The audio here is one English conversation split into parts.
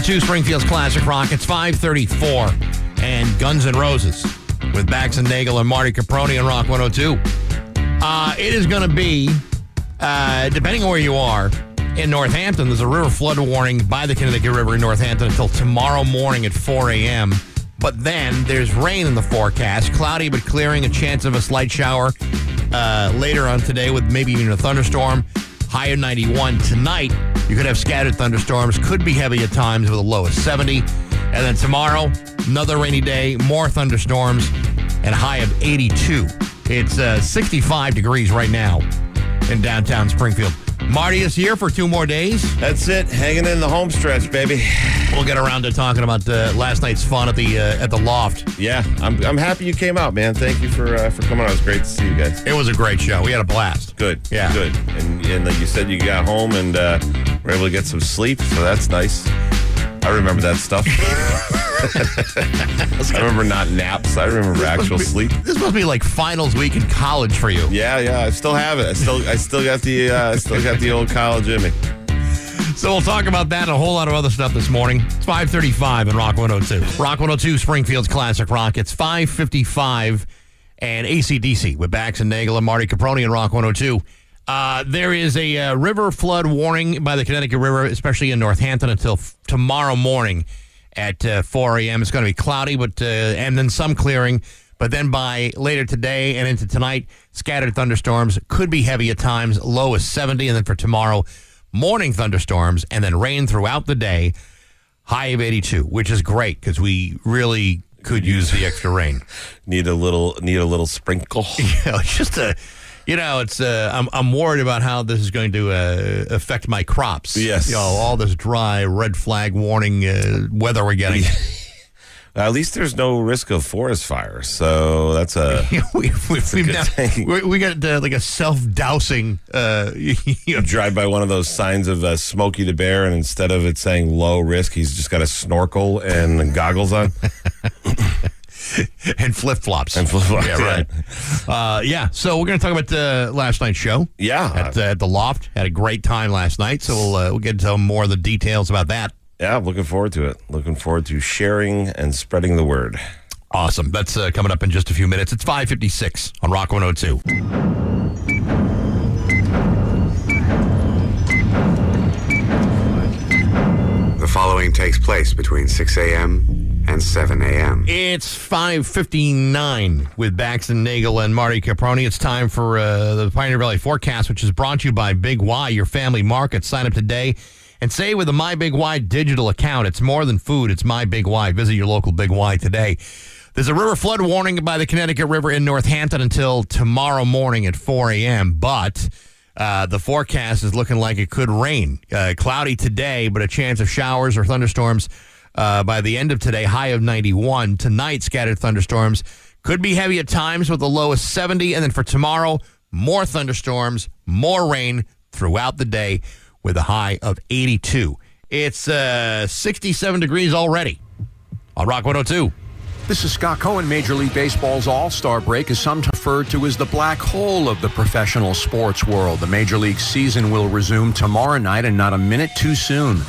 102 Springfield's Classic Rock. It's 534 and Guns N' Roses with Bax and Nagel and Marty Caproni on Rock 102. Uh, it is going to be, uh, depending on where you are, in Northampton, there's a river flood warning by the Connecticut River in Northampton until tomorrow morning at 4 a.m. But then there's rain in the forecast, cloudy but clearing, a chance of a slight shower uh, later on today with maybe even a thunderstorm. High of 91 tonight. You could have scattered thunderstorms, could be heavy at times with a low of 70. And then tomorrow, another rainy day, more thunderstorms, and a high of 82. It's uh, 65 degrees right now in downtown Springfield. Marty is here for two more days. That's it. Hanging in the home stretch, baby. We'll get around to talking about uh, last night's fun at the uh, at the loft. Yeah, I'm, I'm happy you came out, man. Thank you for uh, for coming out. It was great to see you guys. It was a great show. We had a blast. Good. Yeah. Good. And, and like you said, you got home and uh, were able to get some sleep, so that's nice. I remember that stuff. I remember not naps. I remember actual be- sleep. This must be like finals week in college for you. Yeah, yeah. I still have it. I still I still got the uh, I still got the old college in me. So we'll talk about that and a whole lot of other stuff this morning. It's 535 in Rock 102. Rock 102, Springfield's Classic Rock. It's 555 and ACDC with Bax and Nagel and Marty Caproni and Rock 102. Uh, there is a uh, river flood warning by the Connecticut River, especially in Northampton, until f- tomorrow morning at uh, 4 a.m. It's going to be cloudy, but uh, and then some clearing. But then by later today and into tonight, scattered thunderstorms could be heavy at times. Low is 70, and then for tomorrow, morning thunderstorms and then rain throughout the day. High of 82, which is great because we really could use the extra rain. Need a little need a little sprinkle. it's just a, you know, it's. Uh, I'm I'm worried about how this is going to uh, affect my crops. Yes. you know, all this dry red flag warning uh, weather we're getting. At least there's no risk of forest fire, so that's a we, we, good now- we, we got uh, like a self dousing. Uh, you know, drive by one of those signs of uh, Smokey the Bear, and instead of it saying low risk, he's just got a snorkel and goggles on. And flip flops. And flip-flops, Yeah, right. Uh, yeah. So we're going to talk about uh, last night's show. Yeah. At, uh, at the loft. Had a great time last night. So we'll, uh, we'll get into more of the details about that. Yeah, looking forward to it. Looking forward to sharing and spreading the word. Awesome. That's uh, coming up in just a few minutes. It's 556 on Rock 102. The following takes place between 6 a.m. and 7 a.m. It's 559 with Bax and Nagel and Marty Caproni. It's time for uh, the Pioneer Valley Forecast, which is brought to you by Big Y, your family market. Sign up today and say with a My Big Y digital account. It's more than food. It's My Big Y. Visit your local Big Y today. There's a river flood warning by the Connecticut River in Northampton until tomorrow morning at 4 a.m., but uh, the forecast is looking like it could rain. Uh, cloudy today, but a chance of showers or thunderstorms uh, by the end of today. High of 91. Tonight, scattered thunderstorms could be heavy at times with a low of 70. And then for tomorrow, more thunderstorms, more rain throughout the day with a high of 82. It's uh, 67 degrees already on Rock 102. This is Scott Cohen. Major League Baseball's All Star break is sometimes referred to as the black hole of the professional sports world. The Major League season will resume tomorrow night and not a minute too soon.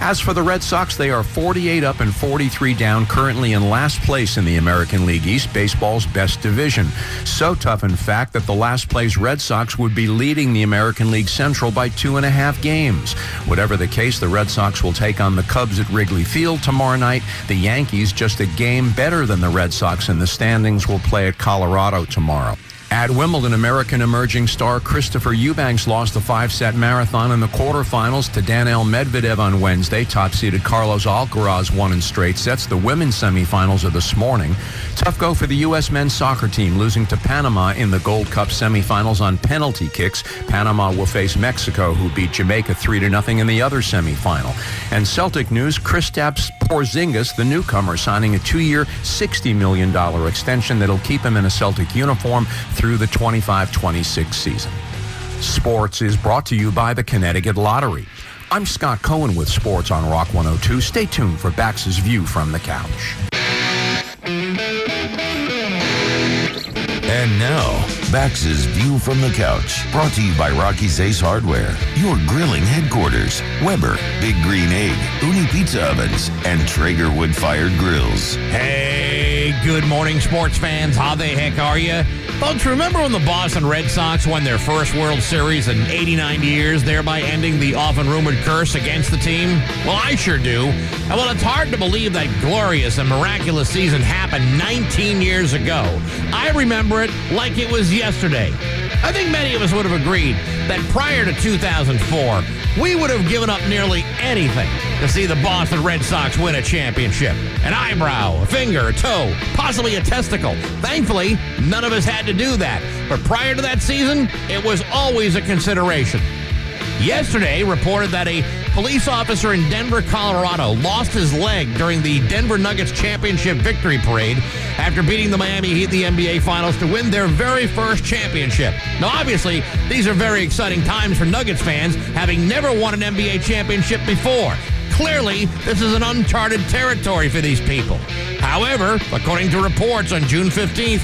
As for the Red Sox, they are 48 up and 43 down, currently in last place in the American League East, baseball's best division. So tough, in fact, that the last place Red Sox would be leading the American League Central by two and a half games. Whatever the case, the Red Sox will take on the Cubs at Wrigley Field tomorrow night. The Yankees, just a game better than the Red Sox in the standings, will play at Colorado tomorrow. At Wimbledon, American emerging star Christopher Eubanks lost the five-set marathon in the quarterfinals to Daniel Medvedev on Wednesday. Top-seeded Carlos Alcaraz won in straight sets. The women's semifinals are this morning. Tough go for the U.S. men's soccer team, losing to Panama in the Gold Cup semifinals on penalty kicks. Panama will face Mexico, who beat Jamaica 3 to nothing in the other semifinal. And Celtic news, Kristaps Porzingis, the newcomer, signing a two-year, $60 million extension that'll keep him in a Celtic uniform through the 25-26 season. Sports is brought to you by the Connecticut Lottery. I'm Scott Cohen with Sports on Rock 102. Stay tuned for Bax's View from the Couch. And now, Bax's View from the Couch, brought to you by Rocky's Ace Hardware, your grilling headquarters, Weber, Big Green Egg, Ooni Pizza Ovens, and Traeger Wood Fired Grills. Hey, good morning, sports fans. How the heck are you? Folks, remember when the Boston Red Sox won their first World Series in 89 years, thereby ending the often rumored curse against the team? Well, I sure do. And well, it's hard to believe that glorious and miraculous season happened 19 years ago. I remember it like it was yesterday. I think many of us would have agreed that prior to 2004, we would have given up nearly anything to see the Boston Red Sox win a championship. An eyebrow, a finger, a toe, possibly a testicle. Thankfully, none of us had to do that. But prior to that season, it was always a consideration. Yesterday reported that a police officer in Denver, Colorado lost his leg during the Denver Nuggets championship victory parade after beating the Miami Heat in the NBA Finals to win their very first championship. Now, obviously, these are very exciting times for Nuggets fans, having never won an NBA championship before. Clearly, this is an uncharted territory for these people. However, according to reports on June 15th,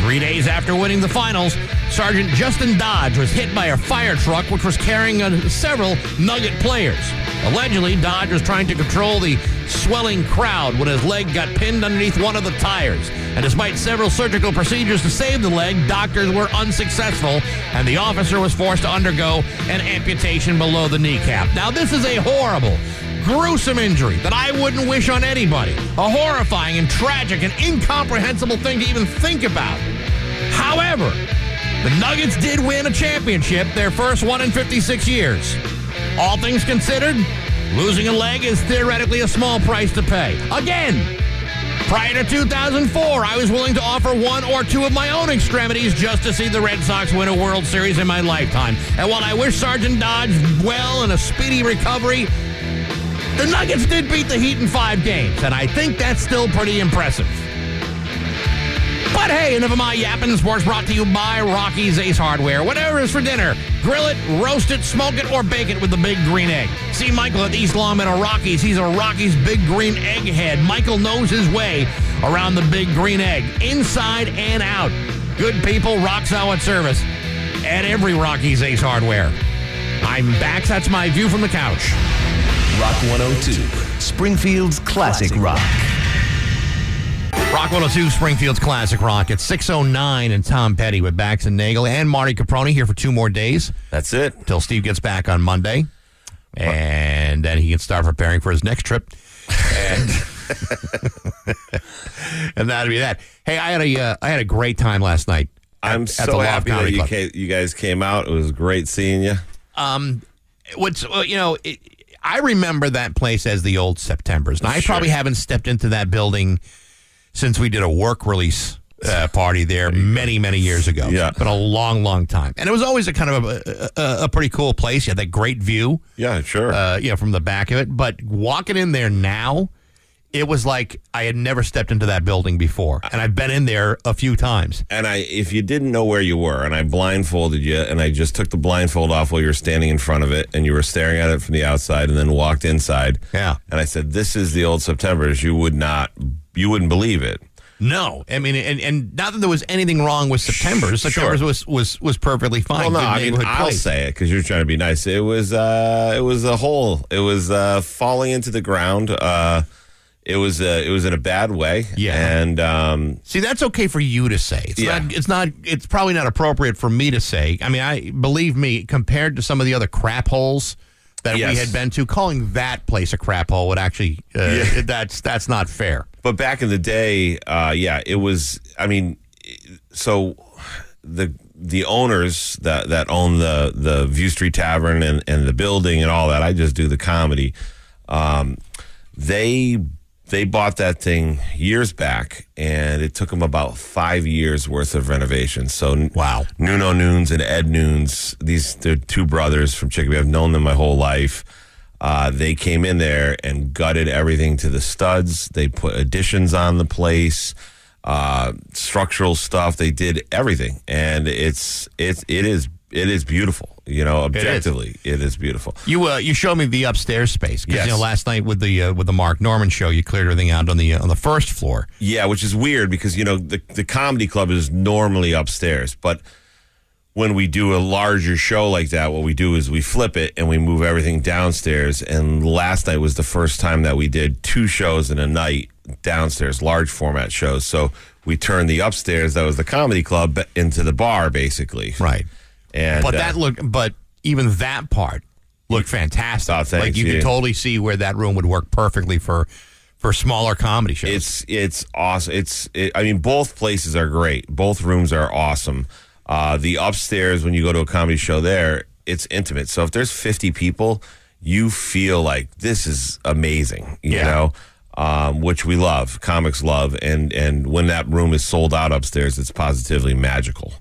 Three days after winning the finals, Sergeant Justin Dodge was hit by a fire truck which was carrying several Nugget players. Allegedly, Dodge was trying to control the swelling crowd when his leg got pinned underneath one of the tires. And despite several surgical procedures to save the leg, doctors were unsuccessful, and the officer was forced to undergo an amputation below the kneecap. Now, this is a horrible, gruesome injury that I wouldn't wish on anybody. A horrifying and tragic and incomprehensible thing to even think about. However, the Nuggets did win a championship, their first one in 56 years. All things considered, losing a leg is theoretically a small price to pay. Again, prior to 2004, I was willing to offer one or two of my own extremities just to see the Red Sox win a World Series in my lifetime. And while I wish Sergeant Dodge well and a speedy recovery, the Nuggets did beat the Heat in five games, and I think that's still pretty impressive. But hey, enough of my yapping. Sports brought to you by Rocky's Ace Hardware. Whatever is for dinner, grill it, roast it, smoke it, or bake it with the big green egg. See Michael at East Longmeadow Rocky's. He's a Rocky's big green egg head. Michael knows his way around the big green egg, inside and out. Good people, rock solid service at every Rocky's Ace Hardware. I'm back. That's my view from the couch. Rock 102, Springfield's classic rock. Rock 102, Springfield's Classic Rock. It's 609 and Tom Petty with Bax and Nagel and Marty Caproni here for two more days That's it. until Steve gets back on Monday. And then he can start preparing for his next trip. And, and that'll be that. Hey, I had a uh, I had a great time last night. at- I'm at so the Loft happy that you, Club. ca- you guys came out. It was great seeing you. Um, what's well, you know, it, I remember that place as the old September's, and I probably haven't stepped into that building since we did a work release uh, party there many, many years ago. Yeah. been a long, long time, and it was always a kind of a, a, a pretty cool place. You had that great view, Yeah, sure. uh, know, from the back of it. But walking in there now. It was like I had never stepped into that building before, and I've been in there a few times. and I, if you didn't know where you were, and I blindfolded you, and I just took the blindfold off while you were standing in front of it, and you were staring at it from the outside, and then walked inside. Yeah. And I said, "This is the old September's." You would not, you wouldn't believe it. No, I mean, and, and not that there was anything wrong with September. September was, was was perfectly fine. Well, no, I mean, I'll place. say it because you're trying to be nice. It was, uh, it was a hole. It was uh, falling into the ground. Uh, it was, uh, it was in a bad way. Yeah. and um, See, that's okay for you to say. It's Yeah. not. It's not. It's probably not appropriate for me to say. I mean, I believe me. Compared to some of the other crap holes that we had been to, calling that place a crap hole would actually uh, Yeah. that's that's not fair. But back in the day, uh, yeah, it was. I mean, so the the owners that that own the the View Street Tavern and and the building and all that. I just do the comedy. Um, they they bought that thing years back, and it took them about five years worth of renovations. So Wow. Nuno Nunes and Ed Nunes, these they're two brothers from Chicopee. I've known them my whole life. Uh, they came in there and gutted everything to the studs. They put additions on the place, uh, structural stuff. They did everything, and it's it's it is it is beautiful. You know, is. objectively, it is beautiful. You uh, you showed me the upstairs space because Yes. you know last night with the uh, with the Mark Normand show you cleared everything out on the uh, on the first floor. Yeah, which is weird because you know the the comedy club is normally upstairs, but when we do a larger show like that, what we do is we flip it and we move everything downstairs. And last night was the first time that we did two shows in a night downstairs, large format shows. So we turned the upstairs that was the comedy club into the bar, basically. Right. And But uh, that look but even that part looked fantastic. Oh, thanks, like you yeah. could totally see where that room would work perfectly for for smaller comedy shows. It's it's awesome. It's it, I mean both places are great. Both rooms are awesome. Uh, the upstairs when you go to a comedy show there, it's intimate. So if there's 50 people, you feel like this is amazing. You Yeah. know. Um, which we love, comics love, and and when that room is sold out upstairs, it's positively magical.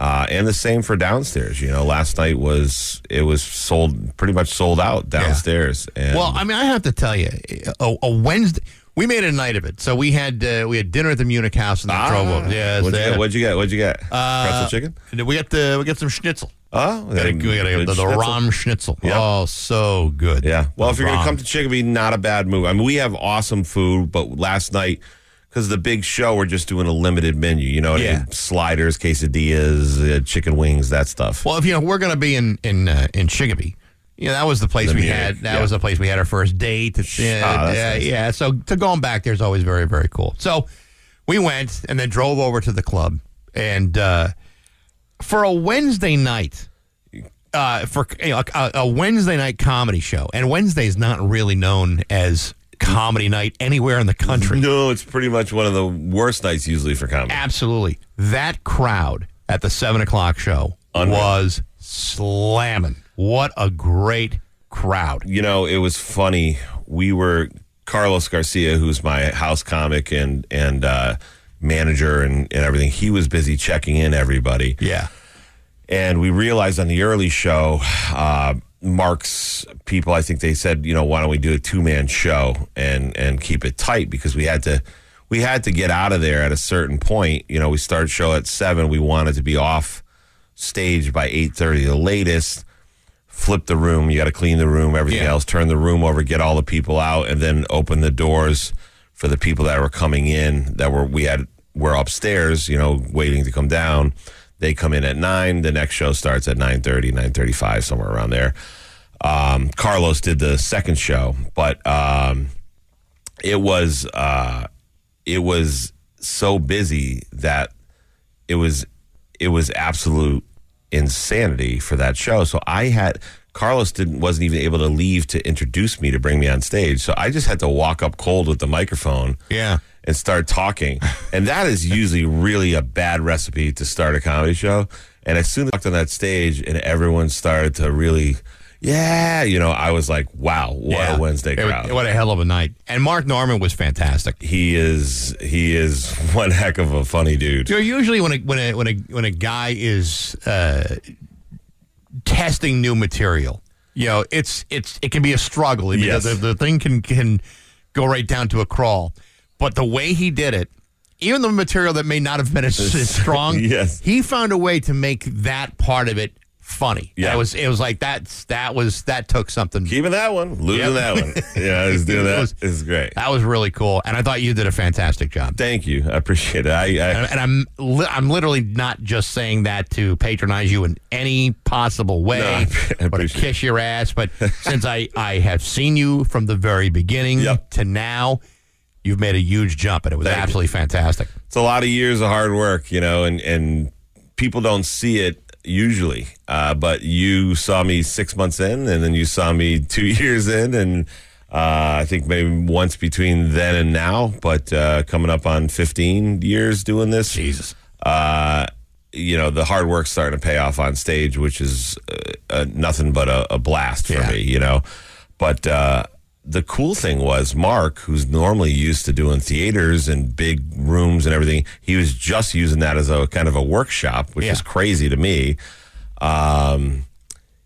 Uh, and the same for downstairs. You know, last night was it was sold pretty much sold out downstairs. And Well, I mean, I have to tell you, a, a Wednesday. We made a night of it. So we had uh, we had dinner at the Munich House and then drove over. Yeah, what'd you, get? what'd you get? What'd you get? Uh, Pretzel chicken? And we got the we got some schnitzel. Oh, We got, we got good the, the schnitzel. Rahm schnitzel. Yeah. Oh, so good. Yeah. Well, The if you're going to come to Chicopee, not a bad move. I mean, we have awesome food, but last night, because the big show, we're just doing a limited menu. You know, Yeah. sliders, quesadillas, uh, chicken wings, that stuff. Well, if you know we're going to be in in uh, in Chicopee, you know that was the place The we had. That yeah. was the place we had our first date. It's, yeah, Ah, yeah, nice. yeah. So to going back there is always very very cool. So we went and then drove over to the club and uh, for a Wednesday night. Uh, for you know, a, a Wednesday night comedy show, and Wednesday is not really known as comedy night anywhere in the country. No, it's pretty much one of the worst nights usually for comedy. Absolutely. That crowd at the seven o'clock show Unreal. was slamming. What a great crowd. you know, it was funny. We were Carlos Garcia, who's my house comic and and uh, manager and, and everything. He was busy checking in everybody. Yeah. and we realized on the early show, uh, Mark's people, I think they said, you know, why don't we do a two man show and and keep it tight because we had to we had to get out of there at a certain point. You know, we started show at seven. We wanted to be off stage by eight thirty, the latest. Flip the room. You got to clean the room. Everything Yeah. else. Turn the room over. Get all the people out, and then open the doors for the people that were coming in. That were we had were upstairs. You know, waiting to come down. They come in at nine. The next show starts at 9.30, 9.35, somewhere around there. Um, Carlos did the second show, but um, it was uh, it was so busy that it was it was absolute insanity for that show. So I had Carlos didn't wasn't even able to leave to introduce me to bring me on stage. So I just had to walk up cold with the microphone Yeah. and start talking. and that is usually really a bad recipe to start a comedy show. And as soon as I walked on that stage and everyone started to really, yeah, you know, I was like, wow, what Yeah. a Wednesday crowd. what a hell of a night. And Mark Normand was fantastic. he is he is one heck of a funny dude. You know, usually when a when a when a when a guy is uh, testing new material, you know, it's it's it can be a struggle. because Yes. The, the thing can can go right down to a crawl. But the way he did it, even the material that may not have been as, as strong, Yes. he found a way to make that part of it funny. Yeah. it was it was like that's that was that took something. Keeping that one, losing Yep. that one. Yeah, doing It that. was- It's great. That was really cool, and I thought you did a fantastic job. Thank you. I appreciate it. I, I and, and I'm li- I'm literally not just saying that to patronize you in any possible way No, I or to kiss your ass, but since I I have seen you from the very beginning Yep. to now, you've made a huge jump, and it was Thank you. absolutely fantastic. it's a lot of years of hard work, you know, and and people don't see it usually. Uh, but you saw me six months in, and then you saw me two years in, and uh, I think maybe once between then and now. But uh, coming up on fifteen years doing this, Jesus. uh, you know, the hard work's starting to pay off on stage, which is uh, uh, nothing but a, a blast for Yeah. me, you know. But uh, the cool thing was Mark, who's normally used to doing theaters and big rooms and everything, he was just using that as a kind of a workshop, which Yeah. is crazy to me. Um,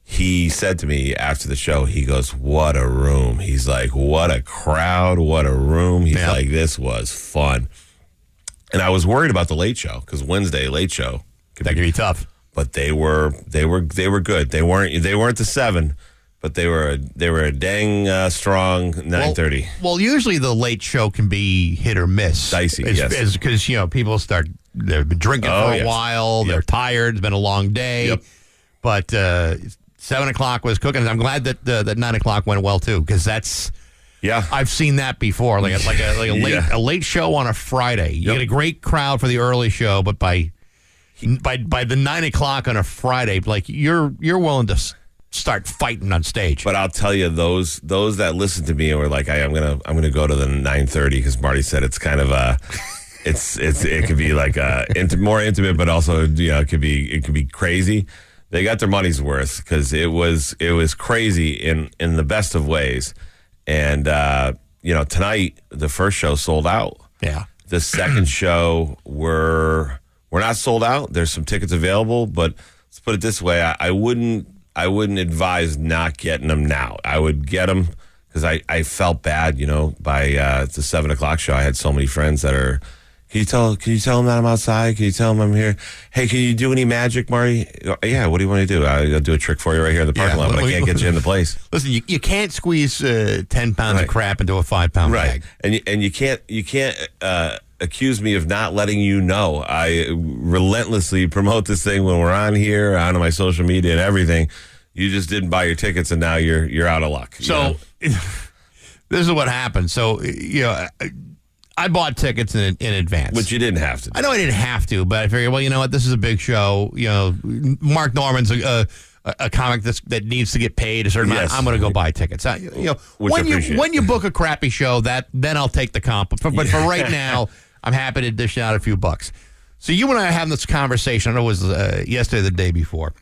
he said to me after the show, he goes, What a room. He's like, What a crowd, what a room. He's like, This was fun. And I was worried about the late show because Wednesday late show could That be could be tough. but they were they were they were good. They weren't they weren't the seven, but they were a, they were a dang uh, strong nine thirty. Well, well, usually the late show can be hit or miss. Dicey, yes. Because, you know, people start, they've been drinking Oh, for a yes. while, they're tired, it's been a long day. Yep. But uh, 7 o'clock was cooking. I'm glad that, uh, that 9 o'clock went well, too, because that's, yeah, I've seen that before. Like a, like a, like a, late, Yeah. a late show on a Friday. You Yep. get a great crowd for the early show, but by. By by the nine o'clock on a Friday, like you're you're willing to start fighting on stage. But I'll tell you, those those that listened to me were like, I, I'm gonna I'm gonna go to the 9:30 because Marty said it's kind of a, it's it's it could be like uh int- more intimate, but also you know it could be it could be crazy. They got their money's worth because it was it was crazy in in the best of ways, and uh, you know tonight the first show sold out. yeah, The second show we're we're not sold out. There's some tickets available, but let's put it this way: I, I wouldn't I wouldn't advise not getting them now. I would get them because I, I felt bad. You know, by uh, the seven o'clock show, I had so many friends that are. Can you tell? Can you tell them that I'm outside? Can you tell them I'm here? Hey, can you do any magic, Marty? Yeah. What do you want to do? I'll do a trick for you right here in the parking Yeah, lot, but I can't get you in the place. Listen, you, you can't squeeze uh, ten pounds of crap into a five pound right bag. and you, and you can't you can't uh, accuse me of not letting you know i relentlessly promote this thing when we're on here on my social media and everything you just didn't buy your tickets and now you're you're out of luck you So know? this is what happened. So you know, I, bought tickets in in advance. which you didn't have to do. I know I didn't have to, but I figured, well, you know what, this is a big show. You know, Mark Normand's a. a a comic that's, that needs to get paid a certain amount. I'm going to go buy tickets. I, you know, Which when you when you book a crappy show, that then I'll take the comp. But but for right now, I'm happy to dish out a few bucks. So you and I are having this conversation. I know it was uh, yesterday, or the day before,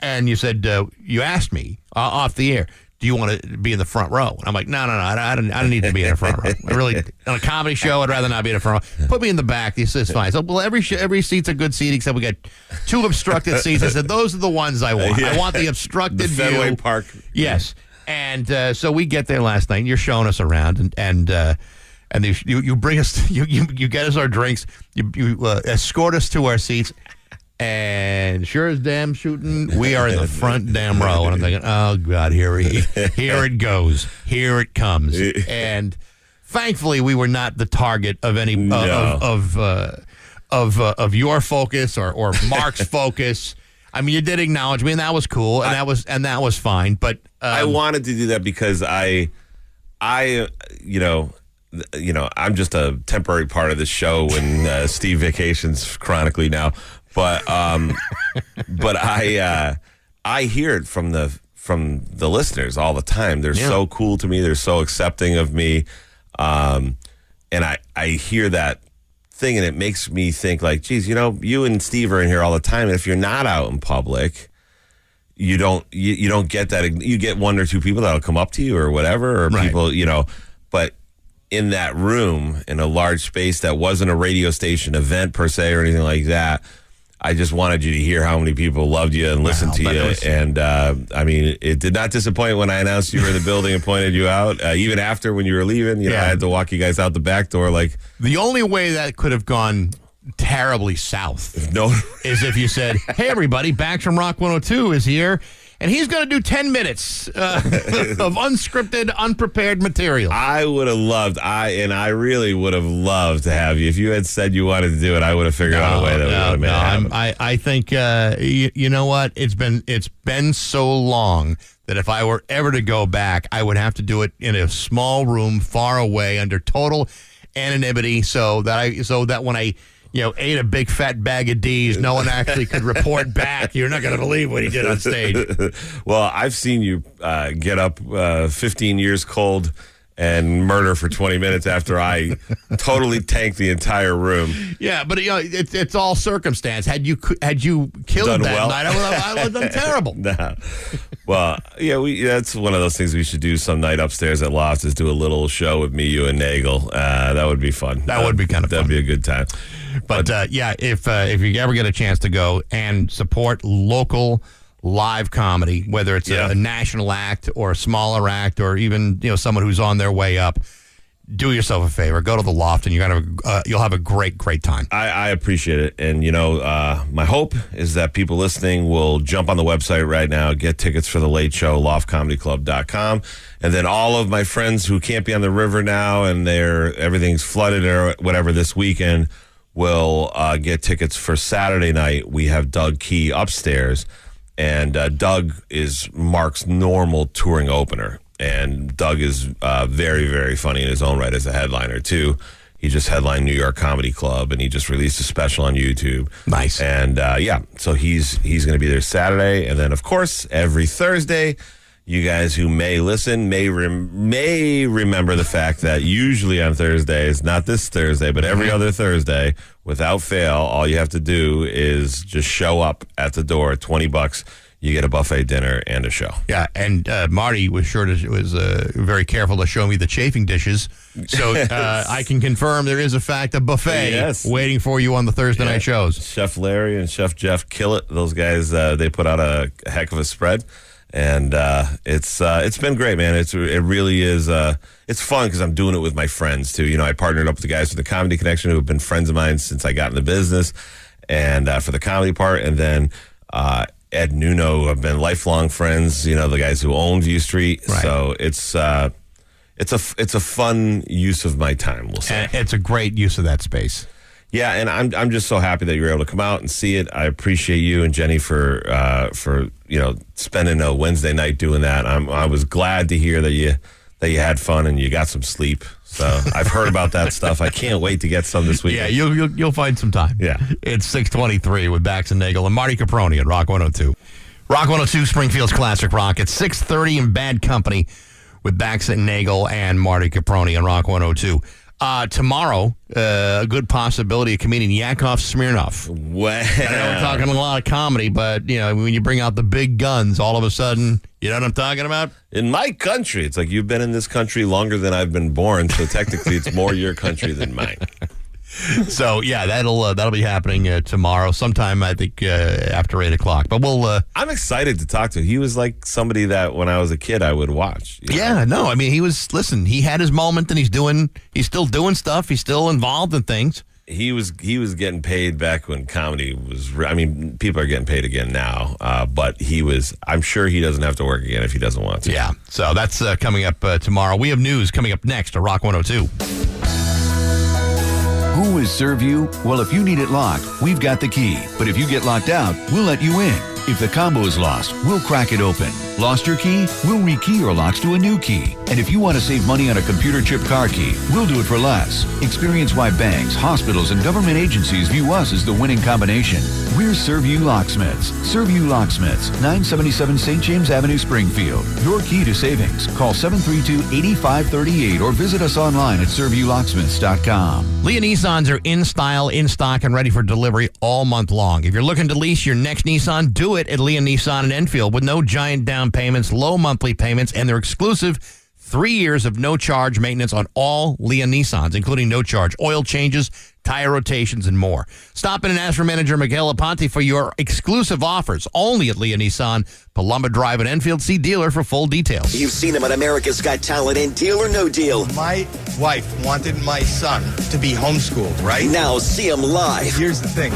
and you said uh, you asked me uh, off the air, "Do you want to be in the front row?" And I'm like, "No, no, no, I don't, I don't, I don't need to be in the front row. I really, on a comedy show, I'd rather not be in the front row. Put me in the back. This is fine." So, well, every sh- every seat's a good seat except we got two obstructed seats. I said, "Those are the ones I want. I want the obstructed The Fenway view." Park. Yes. And uh, so we get there last night, and you're showing us around, and and uh, and you, you you bring us, you, you you get us our drinks, you you uh, escort us to our seats, and sure as damn shooting, we are in the front damn row, and I'm thinking, oh god, here we here it goes, here it comes, and thankfully we were not the target of any uh, No. of of uh, of, uh, of your focus or or Mark's focus. I mean, you did acknowledge me, and that was cool, and that was and that was fine. But um, I wanted to do that because I, I, you know, you know, I'm just a temporary part of the show when uh, Steve vacations chronically now, but um, but I, uh, I hear it from the from the listeners all the time. They're Yeah. so cool to me. They're so accepting of me, um, and I I hear that thing, and it makes me think like, geez, you know, you and Steve are in here all the time, and if you're not out in public you don't you, you don't get that you get one or two people that'll come up to you or whatever or Right. people you know in that room in a large space that wasn't a radio station event per se or anything like that I just wanted you to hear how many people loved you and listened Wow, to you. was- and uh, I mean, it did not disappoint when I announced you were in the building and pointed you out. Uh, even after when you were leaving, you know, Yeah. I had to walk you guys out the back door. Like, the only way that could have gone terribly south no, is if you said, "Hey, everybody, Back from Rock 102 is here." And he's going to do 10 minutes uh, of unscripted, unprepared material. I would have loved. I and I really would have loved to have you. If you had said you wanted to do it, I would have figured out a way that we would have made no, it happen. I, I think uh, you, you know what it's been it's been so long that if I were ever to go back, I would have to do it in a small room, far away, under total anonymity, so that I so that when I you know ate a big fat bag of D's, no one actually could report back. You're not going to believe what he did on stage. well, I've seen you uh, get up uh, 15 years cold and murder for 20 minutes after I totally tanked the entire room. Yeah, but you know, it's it's all circumstance. Had you had you killed Done that well. night, I would have, I would have done terrible. Nah. Well, yeah, we that's one of those things we should do some night upstairs at Loft is do a little show with me, you, and Nagel. Uh, that would be fun. That would be kinda That'd fun. be a good time. But uh, yeah, if uh, if you ever get a chance to go and support local live comedy, whether it's Yeah. a, a national act or a smaller act or even you know someone who's on their way up, do yourself a favor. Go to the loft, and you're gonna uh, you'll have a great great time. I, I appreciate it. And, you know, uh, my hope is that people listening will jump on the website right now, get tickets for the late show, loftcomedyclub.com. And then all of my friends who can't be on the river now and they're everything's flooded or whatever this weekend will uh, get tickets for Saturday night. We have Doug Key upstairs. And uh, Doug is Mark's normal touring opener. And Doug is uh, very, very funny in his own right as a headliner, too. He just headlined New York Comedy Club, and he just released a special on YouTube. Nice. And uh, yeah, so he's he's going to be there Saturday, and then of course every Thursday. You guys who may listen may rem- may remember the fact that usually on Thursdays, not this Thursday, but every other Thursday, without fail, all you have to do is just show up at the door. Twenty bucks, you get a buffet dinner and a show. Yeah, and uh, Marty was sure to was uh, very careful to show me the chafing dishes, so uh, I can confirm there is a fact a buffet Yes. waiting for you on the Thursday night shows. Chef Larry and Chef Jeff kill it. Those guys, uh, they put out a heck of a spread, and uh, it's uh, it's been great, man. It's it really is. Uh, it's fun because I'm doing it with my friends too. You know, I partnered up with the guys from the Comedy Connection who have been friends of mine since I got in the business, and uh, for the comedy part, and then. Uh, Ed Nuno have been lifelong friends. You know the guys who own View Street. Right. So it's uh, it's a it's a fun use of my time. We'll say. It's a great use of that space. Yeah, and I'm I'm just so happy that you were able to come out and see it. I appreciate you and Jenny for uh, for you know spending a Wednesday night doing that. I'm I was glad to hear that you that you had fun and you got some sleep. So I've heard about that stuff. I can't wait to get some this week. Yeah, you'll, you'll you'll find some time. Yeah. it's six twenty three with Bax and Nagel and Marty Caproni at Rock one hundred two. Rock one hundred two, Springfield's classic rock. It's six thirty in bad company with Bax and Nagel and Marty Caproni on Rock one hundred two. Uh, tomorrow, uh, a good possibility of comedian Yakov Smirnoff. Well, I know we're talking a lot of comedy, but you know when you bring out the big guns, all of a sudden, you know what I'm talking about? in my country, it's like you've been in this country longer than I've been born. So technically, it's more your country than mine. So yeah, that'll uh, that'll be happening uh, tomorrow, sometime I think uh, after eight o'clock. But we'll uh, I'm excited to talk to. He was like somebody that when I was a kid I would watch. you know? Yeah, no, I mean he was listen, he had his moment and he's doing he's still doing stuff, he's still involved in things. he was he was getting paid back when comedy was. I mean, people are getting paid again now, uh, but he was. I'm sure he doesn't have to work again if he doesn't want to. Yeah. So that's uh, coming up uh, tomorrow. We have news coming up next to Rock 102. Who is you? Well, if you need it locked, we've got the key. But if you get locked out, we'll let you in. If the combo is lost, we'll crack it open. Lost your key? We'll rekey your locks to a new key. And if you want to save money on a computer chip car key, we'll do it for less. Experience why banks, hospitals, and government agencies view us as the winning combination. We're Serve You Locksmiths. Serve You Locksmiths, 977 St. James Avenue, Springfield. Your key to savings. Call 732-8538 or visit us online at ServiewLocksmiths.com. Leah Nissans are in style, in stock, and ready for delivery all month long. If you're looking to lease your next Nissan, do it at Leah Nissan in Enfield with no giant down payments, low monthly payments, and their exclusive three years of no charge maintenance on all Leah Nissans, including no charge oil changes, tire rotations, and more. Stop in and ask for manager Miguel Aponte for your exclusive offers only at Leah Nissan, Palomba Drive and Enfield. See dealer for full details. You've seen him on America's Got Talent and Deal or No Deal. My wife wanted my son to be homeschooled, right? Now see him live. Here's the thing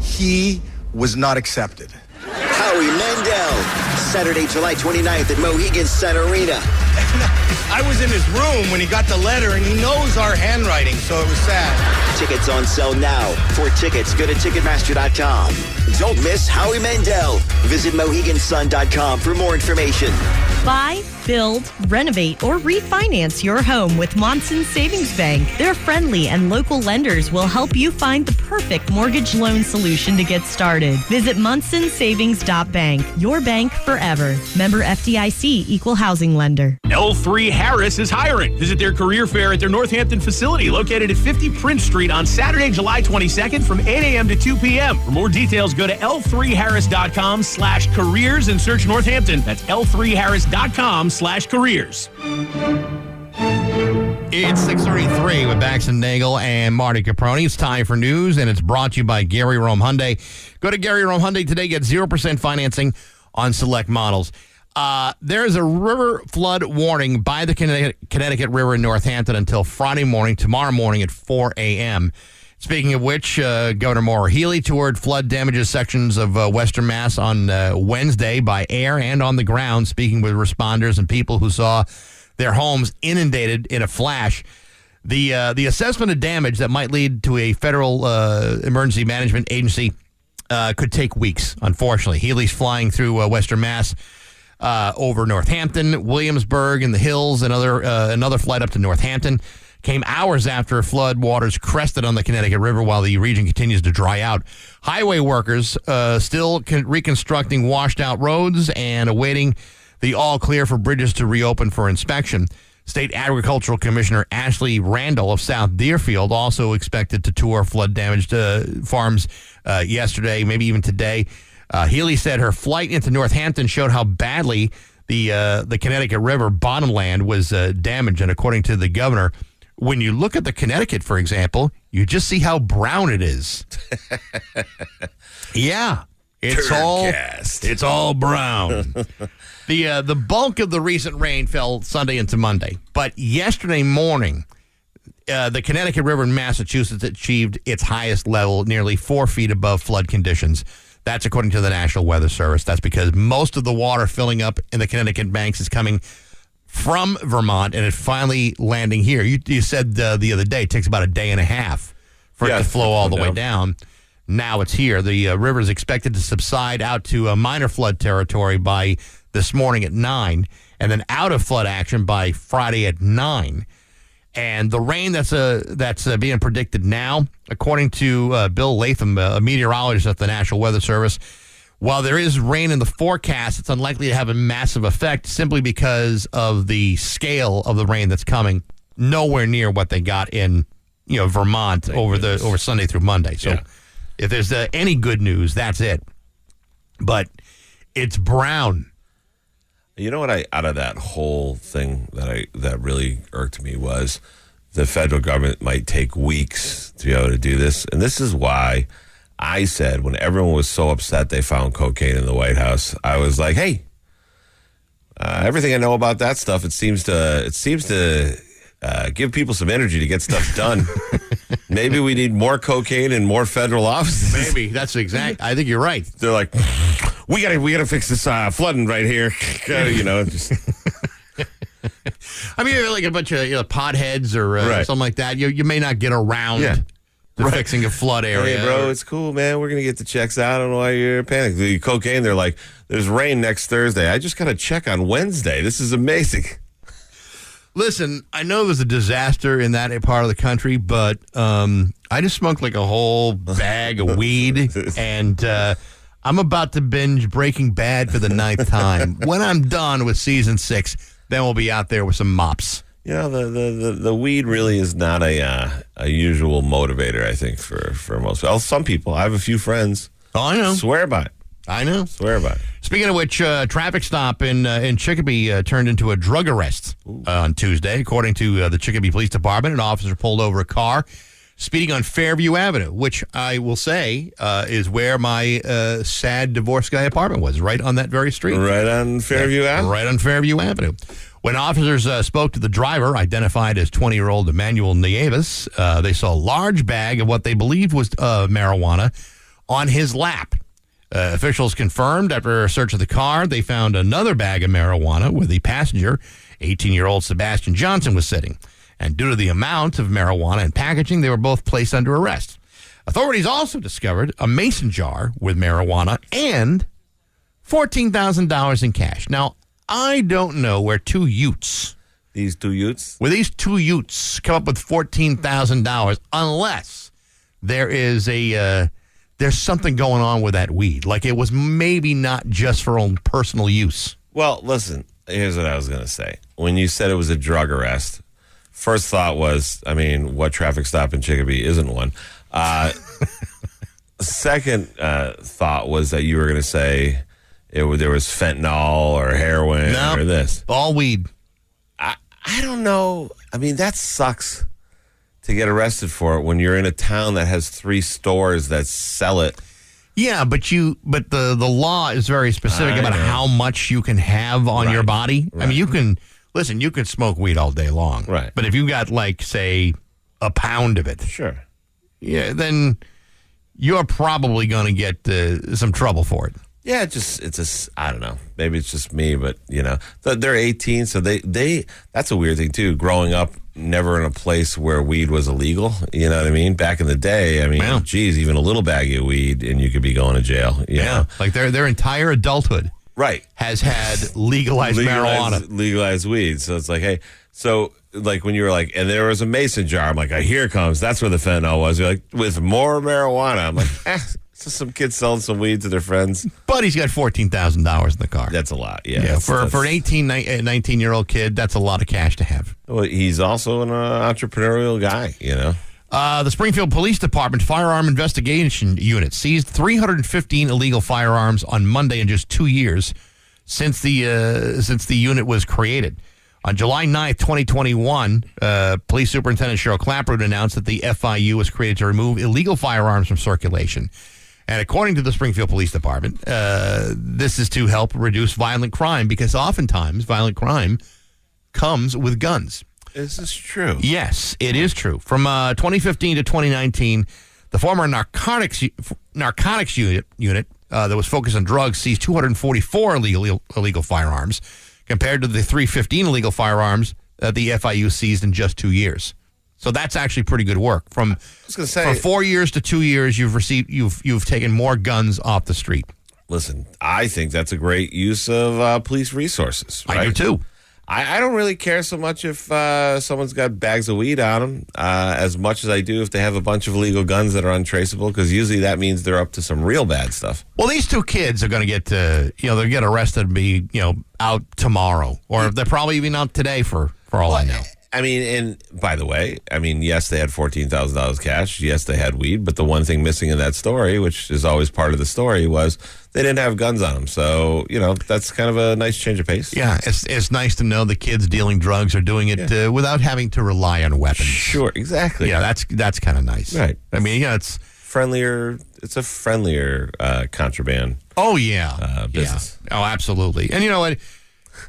he was not accepted. Howie Mandel. Saturday, July 29th at Mohegan Sun Arena. I was in his room when he got the letter, and he knows our handwriting, so it was sad. Tickets on sale now. For tickets, go to Ticketmaster.com. Don't miss Howie Mandel. Visit MoheganSun.com for more information. Buy, build, renovate, or refinance your home with Monson Savings Bank. Their friendly and local lenders will help you find the perfect mortgage loan solution to get started. Visit MonsonSavings.bank, your bank forever. Member FDIC Equal Housing Lender. L3 Harris is hiring. Visit their career fair at their Northampton facility located at 50 Prince Street on Saturday, July 22nd from 8 a.m. to 2 p.m. For more details, go to l3harris.com slash careers and search Northampton. That's l3harris.com slash careers. It's 633 with Bax and Nagel and Marty Caproni. It's time for news, and it's brought to you by Gary Rome Hyundai. Go to Gary Rome Hyundai today. Get 0% financing on select models. Uh, there is a river flood warning by the Connecticut River in Northampton until Friday morning, tomorrow morning at 4 a.m. Speaking of which, uh, Governor Maura Healey toured flood damages sections of uh, Western Mass on uh, Wednesday by air and on the ground, speaking with responders and people who saw their homes inundated in a flash. The uh, the assessment of damage that might lead to a federal uh, emergency management agency uh, could take weeks. Unfortunately, Healey's flying through Western Mass over Northampton, Williamsburg, and the hills. Another another flight up to Northampton came hours after flood waters crested on the Connecticut River while the region continues to dry out. Highway workers uh, still con- reconstructing washed out roads and awaiting the all clear for bridges to reopen for inspection. State Agricultural Commissioner Ashley Randle of South Deerfield also expected to tour flood damaged uh, farms uh, yesterday, maybe even today. Uh, Healey said her flight into Northampton showed how badly the uh, the Connecticut River bottomland was uh, damaged, and according to the governor, when you look at the Connecticut, for example, you just see how brown it is. yeah, it's all it's all brown. the uh, the bulk of the recent rain fell Sunday into Monday, but yesterday morning. Uh, the Connecticut River in Massachusetts achieved its highest level, nearly four feet above flood conditions. That's according to the National Weather Service. That's because most of the water filling up in the Connecticut banks is coming from Vermont and it's finally landing here. You, you said uh, the other day it takes about a day and a half for Yeah, it to flow all the come way down. Now it's here. The uh, river is expected to subside out to a minor flood territory by this morning at 9 and then out of flood action by Friday at 9 and the rain that's uh, that's uh, being predicted now, according to uh, Bill Latham, uh, a meteorologist at the National Weather Service, while there is rain in the forecast, it's unlikely to have a massive effect simply because of the scale of the rain that's coming. Nowhere near what they got in you know Vermont over the over Sunday through Monday. So Yeah. if there's uh, any good news, that's it. But it's brown. You know what I out of that whole thing that I that really irked me was the federal government might take weeks to be able to do this, and this is why I said when everyone was so upset they found cocaine in the White House, I was like, hey, uh, everything I know about that stuff, it seems to it seems to uh, give people some energy to get stuff done. Maybe we need more cocaine and more federal offices. Maybe that's exact. I think you're right. They're like, we gotta we gotta fix this uh, flooding right here. you know, just I mean, like a bunch of you know, potheads or uh, Right. something like that. You you may not get around Yeah. To Right. fixing a flood area. Hey, bro, it's cool, man. We're gonna get the checks out. I don't know why you're panicked. The cocaine, they're like, there's rain next Thursday. I just got to check on Wednesday. This is amazing. Listen, I know it was a disaster in that part of the country, but um, I just smoked like a whole bag of weed, and uh, I'm about to binge Breaking Bad for the ninth time. when I'm done with season six, then we'll be out there with some mops. You know, the the, the, the weed really is not a uh, a usual motivator. I think for for most. Well, some people. I have a few friends. Oh, I know. Swear by it. I know. Swear by it. Speaking of which, uh, traffic stop in uh, in Chicopee uh, turned into a drug arrest uh, on Tuesday, according to uh, the Chicopee Police Department. An officer pulled over a car speeding on Fairview Avenue, which I will say uh, is where my uh, sad divorce guy apartment was, right on that very street, Right on Fairview Ave. right on Fairview Avenue. When officers uh, spoke to the driver, identified as 20 year old Emmanuel Nieves, uh, they saw a large bag of what they believed was uh, marijuana on his lap. Uh, officials confirmed after a search of the car, they found another bag of marijuana where the passenger, 18 year old Sebastian Johnson, was sitting. And due to the amount of marijuana and packaging, they were both placed under arrest. Authorities also discovered a mason jar with marijuana and $14,000 in cash. Now, I don't know where two Utes, These two youths. where these two Utes come up with $14,000 unless there is a, uh, there's something going on with that weed. Like it was maybe not just for own personal use. Well, listen. Here's what I was gonna say. When you said it was a drug arrest, first thought was, I mean, what traffic stop in Chicopee isn't one? Uh, second uh, thought was that you were gonna say it was, there was fentanyl or heroin No. or this. All weed. I I don't know. I mean, that sucks to get arrested for it when you're in a town that has three stores that sell it. Yeah, but you but the the law is very specific I about know. how much you can have on your Right. body. I mean, you can listen. You can smoke weed all day long, Right. But if you got like say a pound of it, Sure. yeah, then you're probably going to get uh, some trouble for it. Yeah, it just it's just I don't know. Maybe it's just me, but you know, they're 18, so they they that's a weird thing too. Growing up, never in a place where weed was illegal. You know what I mean? Back in the day, I mean, Yeah. geez, even a little baggie of weed and you could be going to jail. You know? like their their entire adulthood right? has had legalized, marijuana. legalized weed. So it's like, hey, so like when you were like, and there was a mason jar. I'm like, oh, here it comes. That's where the fentanyl was. You're like, with more marijuana. I'm like, eh, just some kids selling some weed to their friends. But he's got fourteen thousand dollars in the car. That's a lot. Yeah, yeah, that's- for that's- for an 18, uh, 19 year old kid, that's a lot of cash to have. Well, he's also an uh, entrepreneurial guy, you know. Uh, the Springfield Police Department Firearm Investigation Unit seized 315 illegal firearms on Monday in just two years since the uh, since the unit was created. On July 9th, 2021, uh, Police Superintendent Cheryl Clapprood announced that the FIU was created to remove illegal firearms from circulation. And according to the Springfield Police Department, uh, this is to help reduce violent crime because oftentimes violent crime comes with guns. Is this true? Yes, it is true. From uh, 2015 to 2019, the former narcotics narcotics unit unit uh, that was focused on drugs seized 244 illegal illegal firearms, compared to the 315 illegal firearms that the FIU seized in just two years. So that's actually pretty good work. From was gonna say- from four years to two years, you've received you've you've taken more guns off the street. Listen, I think that's a great use of uh, police resources. I do too. I, I don't really care so much if uh, someone's got bags of weed on them, uh, as much as I do if they have a bunch of illegal guns that are untraceable, because usually that means they're up to some real bad stuff. Well, these two kids are going to get, uh, you know, they'll get arrested and be, you know, out tomorrow, or they're probably even out today for for all I know. I mean, and by the way, I mean, yes, they had fourteen thousand dollars cash. Yes, they had weed, but the one thing missing in that story, which is always part of the story, was they didn't have guns on them. So you know, that's kind of a nice change of pace. Yeah, it's it's nice to know the kids dealing drugs are doing it uh, without having to rely on weapons. Sure, exactly. Yeah, that's that's kind of nice. Right. I mean, yeah, it's friendlier. It's a friendlier uh, contraband. oh yeah, Uh, business. Yeah. Oh, absolutely. And you know what?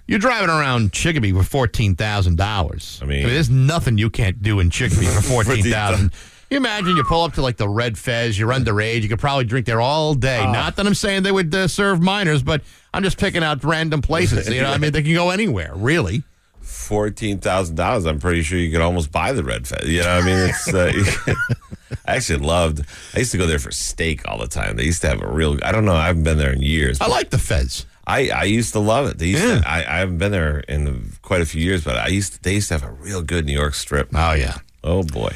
You're driving around Chicopee for fourteen thousand dollars. I mean- there's nothing you can't do in Chicopee for fourteen thousand. You imagine you pull up to like the Red Fez, you're underage, you could probably drink there all day. Oh. Not that I'm saying they would uh, serve minors, but I'm just picking out random places. You know, I mean, they can go anywhere, really. Fourteen thousand dollars. I'm pretty sure you could almost buy the red fez. You know, what I mean, it's. Uh, I actually loved. I used to go there for steak all the time. They used to have a real. I don't know. I haven't been there in years. I like the Fez. I, I used to love it. They used Yeah. to, I, I haven't been there in quite a few years, but I used to, they used to have a real good New York strip. Oh yeah. Oh boy.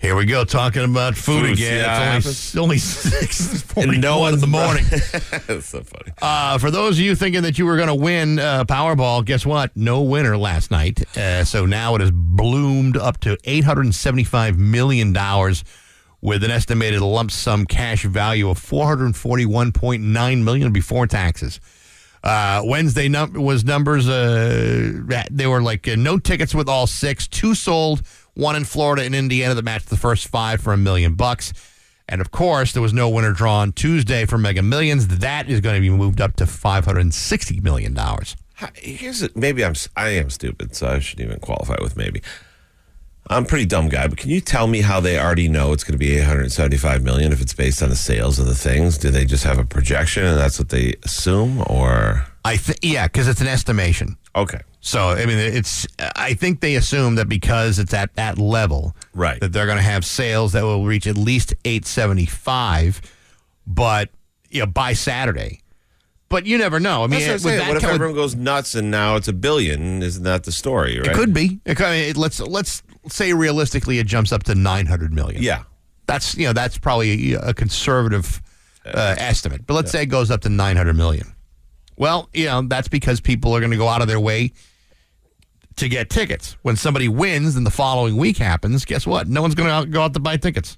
Here we go, talking about food Food, again. yeah, it's only, only six forty no one in the morning. That's so funny. Uh, for those of you thinking that you were going to win uh, Powerball, guess what? No winner last night. Uh, so now it has bloomed up to $875 million with an estimated lump sum cash value of 441.9 million before taxes. Uh, Wednesday num- was numbers. Uh, they were like uh, no tickets with all six. Two sold. One in Florida and Indiana that matched the first five for a million bucks. And of course, there was no winner drawn Tuesday for Mega Millions. That is going to be moved up to five hundred and sixty million dollars. Here's a, maybe I'm I am stupid, so I shouldn't even qualify with maybe. I'm a pretty dumb guy, but can you tell me how they already know it's going to be 875 million if it's based on the sales of the things? Do they just have a projection and that's what they assume, or I think yeah, because it's an estimation. okay? So I mean, it's. I think they assume that because it's at that level, Right. that they're going to have sales that will reach at least eight seventy five, but you know by Saturday. But you never know. I mean, That's what I'm with saying. that What if kind of- everyone goes nuts and now it's a billion? Isn't that the story? Right? It could be. It could, I mean, it- let's let's say realistically, it jumps up to nine hundred million. Yeah. that's you know that's probably a, a conservative uh, estimate. But let's say it goes up to nine hundred million. Well, you know that's because people are going to go out of their way to get tickets. When somebody wins and the following week happens, guess what? No one's going to go out to buy tickets.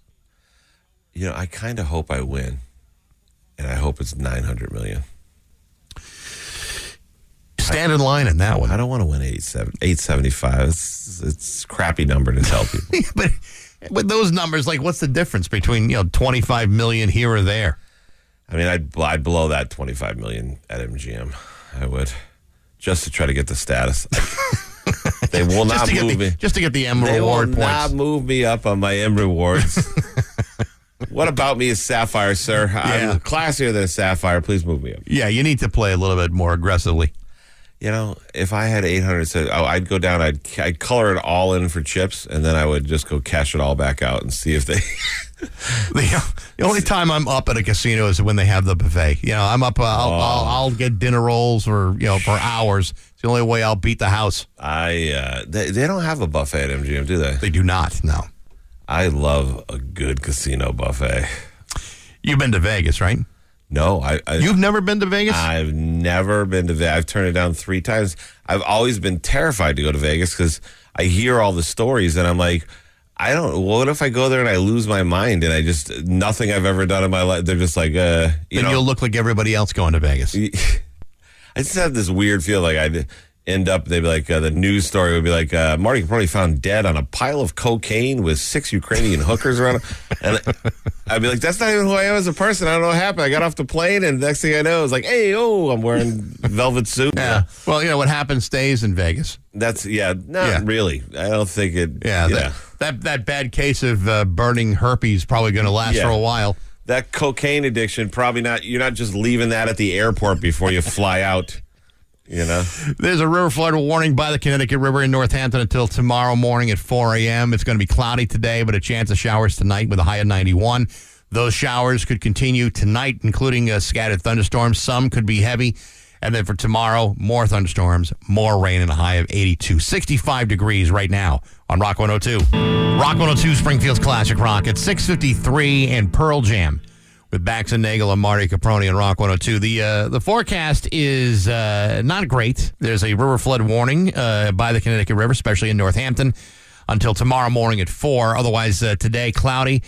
You know, I kind of hope I win, and I hope it's 900 million. Stand in line in that one. I don't want to win 87, 875. It's, it's a crappy number to tell people. but with those numbers, like, what's the difference between you know twenty five million here or there? I mean, I'd I'd blow that twenty five million at MGM. I would just to try to get the status. they will not move the- me. just to get the M they reward will not move me up on my M rewards. what about me as Sapphire, sir? Yeah. I'm classier than a Sapphire. Please move me up. Yeah, you need to play a little bit more aggressively. You know, if I had 800, so, oh, I'd go down, I'd, I'd color it all in for chips, and then I would just go cash it all back out and see if they. The, the only time I'm up at a casino is when they have the buffet. You know, I'm up. Uh, I'll, I'll, I'll get dinner rolls for you know for hours. It's the only way I'll beat the house. I uh, they, they don't have a buffet at MGM, do they? They do not. No. I love a good casino buffet. You've been to Vegas, right? No, I. I You've never been to Vegas? I've never been to Vegas. I've turned it down three times. I've always been terrified to go to Vegas because I hear all the stories and I'm like, I don't. What if I go there and I lose my mind and I just nothing I've ever done in my life? They're just like, uh, you then know, you'll look like everybody else going to Vegas. I just have this weird feel like I'd end up. They'd be like, uh, the news story would be like, uh, Marty probably found dead on a pile of cocaine with six Ukrainian hookers around him. And I'd be like, that's not even who I am as a person. I don't know what happened. I got off the plane, and next thing I know, it's like, hey, oh, I'm wearing velvet suit. Yeah. Well, you know what happens stays in Vegas. That's yeah, not Yeah. really. I don't think it. Yeah. yeah. That, that that bad case of uh, burning herpes probably going to last for a while. that cocaine addiction probably not. You're not just leaving that at the airport before you fly out. You know. There's a river flood warning by the Connecticut River in Northampton until tomorrow morning at 4 a.m. It's going to be cloudy today, but a chance of showers tonight with a high of 91. Those showers could continue tonight, including scattered thunderstorms. Some could be heavy. And then for tomorrow, more thunderstorms, more rain, and a high of 82. 65 degrees right now on Rock 102. Rock 102, Springfield's Classic Rock at 653 and Pearl Jam with Bax and Nagel and Marty Caproni and Rock 102. The uh, the forecast is uh, not great. There's a river flood warning uh, by the Connecticut River, especially in Northampton, until tomorrow morning at four. Otherwise, uh, today cloudy,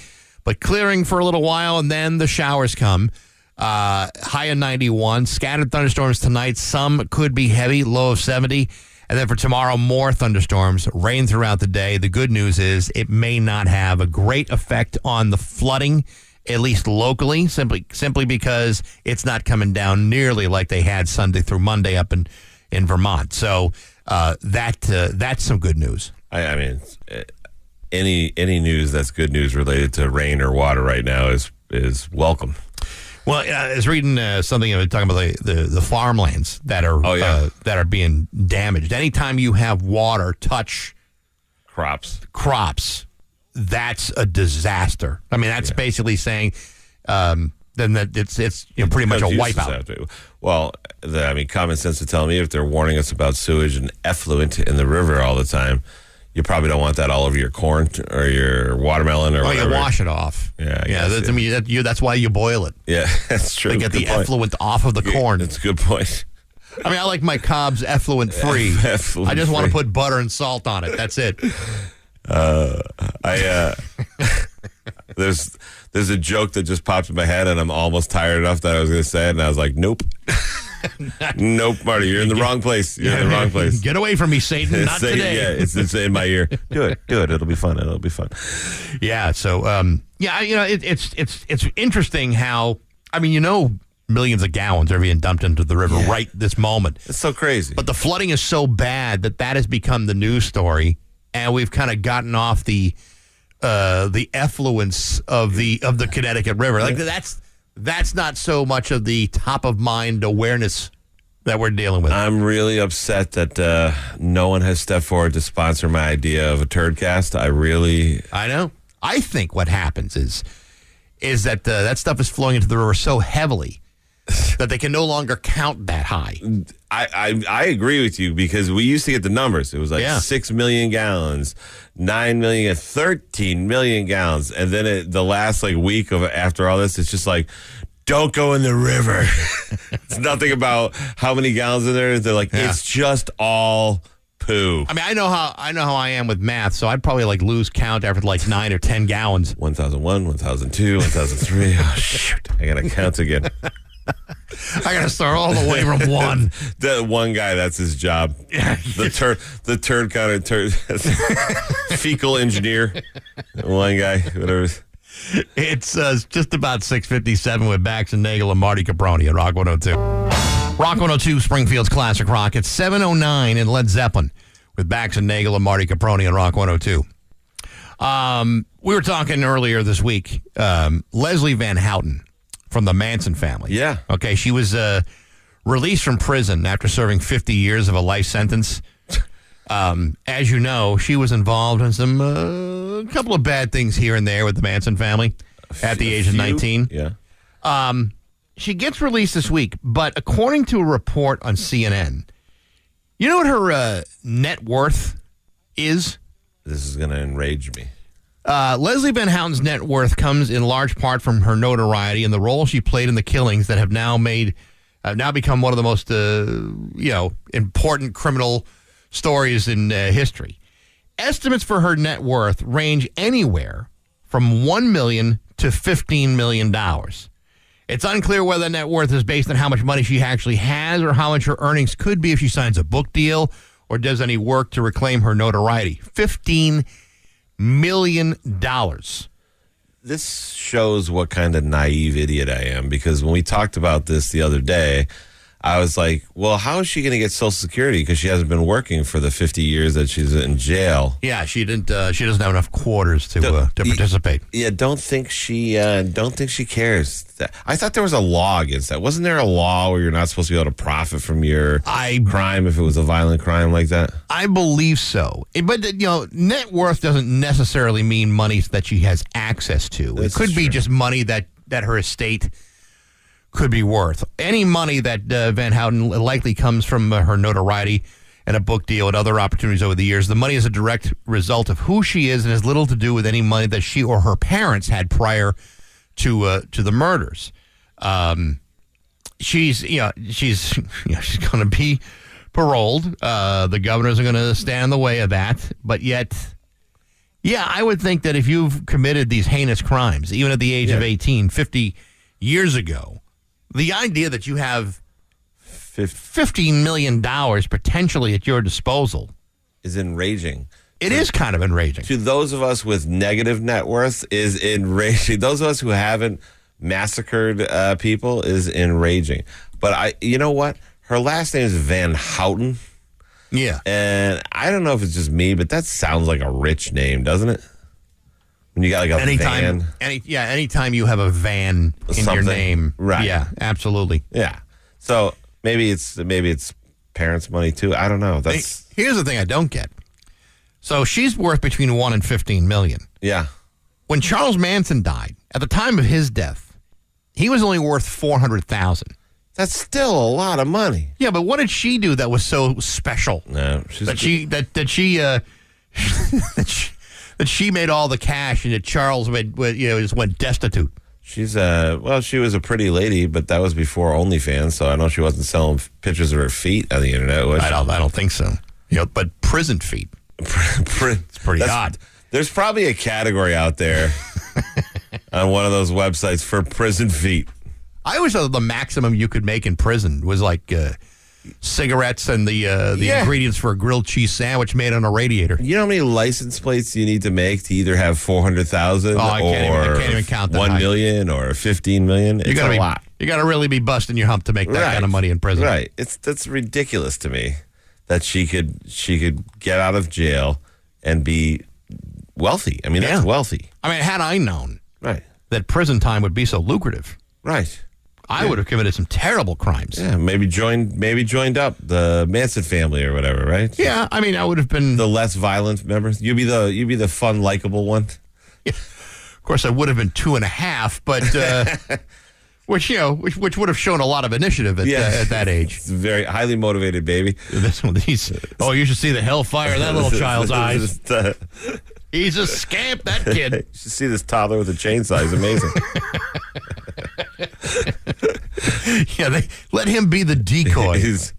but clearing for a little while, and then the showers come. Uh, high of 91. Scattered thunderstorms tonight. Some could be heavy, low of 70. And then for tomorrow, more thunderstorms, rain throughout the day. The good news is it may not have a great effect on the flooding, at least locally, simply simply because it's not coming down nearly like they had Sunday through Monday up in, in Vermont. So uh, that uh, that's some good news. I, I mean, eh, any any news that's good news related to rain or water right now is is welcome. Well, I was reading uh, something talking about the, the, the farmlands that are Oh, yeah. uh, that are being damaged. Anytime you have water touch Crops. crops, that's a disaster. I mean, that's basically saying um, then that it's it's you know, pretty much a wipeout. Well, the, I mean, common sense would tell me if they're warning us about sewage and effluent in the river all the time, you probably don't want that all over your corn or your watermelon or Oh, whatever. you wash it off. Yeah, I yeah. guess, That's, yeah. I mean, that, you, that's why you boil it Yeah, that's true. to get Good the point. effluent off of the corn. That's a good point. I mean, I like my cobs effluent free. Effluent I just want to put butter and salt on it. That's it. Uh, I uh, there's there's a joke that just popped in my head, and I'm almost tired enough that I was going to say it, and I was like, nope, nope, Marty, you're in the wrong place. You're in the wrong place. Get away from me, Satan. Not Say- today. Yeah, it's, it's in my ear. Do it, do it. It'll be fun. It'll be fun. Yeah. So, um, yeah, you know, it, it's it's it's interesting how I mean, you know, millions of gallons are being dumped into the river right this moment. It's so crazy. But the flooding is so bad that that has become the news story, and we've kind of gotten off the uh, the effluence of the of the Connecticut River. Like that's that's not so much of the top of mind awareness that we're dealing with. I'm really upset that uh, no one has stepped forward to sponsor my idea of a turd cast. I really, I know. I think what happens is is that uh, that stuff is flowing into the river so heavily that they can no longer count that high. I, I, I agree with you because we used to get the numbers. It was like Yeah. six million gallons, nine million, 13 million gallons, and then it, the last like week of after all this, it's just like. Don't go in the river. it's nothing about how many gallons in there. They're like, Yeah. it's just all poo. I mean, I know how I know how I am with math, so I'd probably like lose count after like nine or ten gallons. 1001, 1002, 1003. Oh, shoot. I got to count again. I got to start all the way from one. The one guy, that's his job. The turd, the turd counter, turd, fecal engineer. One guy, whatever. It's uh, just about 657 with Bax and Nagel and Marty Caproni at Rock 102. Rock 102, Springfield's Classic Rock. It's 709 in Led Zeppelin with Bax and Nagel and Marty Caproni at Rock 102. Um, we were talking earlier this week. Um, Leslie Van Houten from the Manson family. Yeah. Okay, she was uh, released from prison after serving 50 years of a life sentence. Um, as you know, she was involved in some uh, couple of bad things here and there with the Manson family at the age of 19. Yeah. Um, she gets released this week, but according to a report on CNN, you know what her uh, net worth is? This is going to enrage me. Uh, Leslie Van Houten's net worth comes in large part from her notoriety and the role she played in the killings that have now made, have now become one of the most, uh, you know, important criminal stories in uh, history. Estimates for her net worth range anywhere from one million to fifteen million dollars. It's unclear whether net worth is based on how much money she actually has or how much her earnings could be if she signs a book deal or does any work to reclaim her notoriety. Fifteen million dollars. This shows what kind of naive idiot I am because when we talked about this the other day, I was like, well, how is she going to get Social Security because she hasn't been working for the 50 years that she's in jail? Yeah, she didn't. Uh, she doesn't have enough quarters to uh, to participate. Yeah, don't think she uh, don't think she cares. I thought there was a law against that. Wasn't there a law where you're not supposed to be able to profit from your I, crime if it was a violent crime like that? I believe so, Eh, but you know, net worth doesn't necessarily mean money that she has access to. This it could be just money that that her estate could be worth. Any money that uh, Van Houten likely comes from uh, her notoriety and a book deal and other opportunities over the years. The money is a direct result of who she is and has little to do with any money that she or her parents had prior to uh, to the murders. Um, she's you know she's you know, she's going to be paroled. Uh, the governors are going to stand in the way of that, but yet. Yeah, I would think that if you've committed these heinous crimes, even at the age of 18, 50 years ago, the idea that you have fifty million dollars potentially at your disposal Is enraging. It is kind of enraging. To those of us with negative net worth is enraging. Those of us who haven't massacred uh, people is enraging. But I, you know what? Her last name is Van Houten. Yeah. And I don't know if it's just me, but that sounds like a rich name, doesn't it? When you got like a anytime, van. any yeah, anytime you have a van in your name, Right. Yeah, absolutely. Yeah. So maybe it's maybe it's parents' money too. I don't know. That's Here's the thing I don't get. So she's worth between one and fifteen million. yeah. When Charles Manson died, at the time of his death, he was only worth four hundred thousand. That's still a lot of money. Yeah, but what did she do that was so special? No, she's that she that that she uh that she, that she made all the cash and that Charles went, went you know just went destitute. She's uh well, she was a pretty lady, but that was before OnlyFans, so I know she wasn't selling pictures of her feet on the internet. Was I don't I don't think so. You know, but prison feet. it's pretty odd. There's probably a category out there on one of those websites for prison feet. I always thought the maximum you could make in prison was like uh, cigarettes and the uh, the Yeah. ingredients for a grilled cheese sandwich made on a radiator. You know how many license plates you need to make to either have four hundred thousand Oh, or can't even- I can't even count one high. million or fifteen million? It's You gotta a be, lot. You got to really be busting your hump to make that kind of money in prison. Right. It's that's ridiculous to me that she could she could get out of jail and be wealthy. I mean, that's wealthy. I mean, had I known Right. that prison time would be so lucrative, Right. I would have committed some terrible crimes. Yeah, maybe joined maybe joined up the Manson family or whatever, right? Yeah, I mean, I would have been. The less violent members. You'd be the you'd be the fun, likable one. Of course, I would have been two and a half, but uh, which you know, which, which would have shown a lot of initiative at, Yeah. uh, at that age. It's very highly motivated baby. This one, he's oh, you should see the hellfire in that little child's eyes. He's a scamp, that you kid. should see this toddler with a chainsaw. He's amazing. Yeah, they let him be the decoy. he's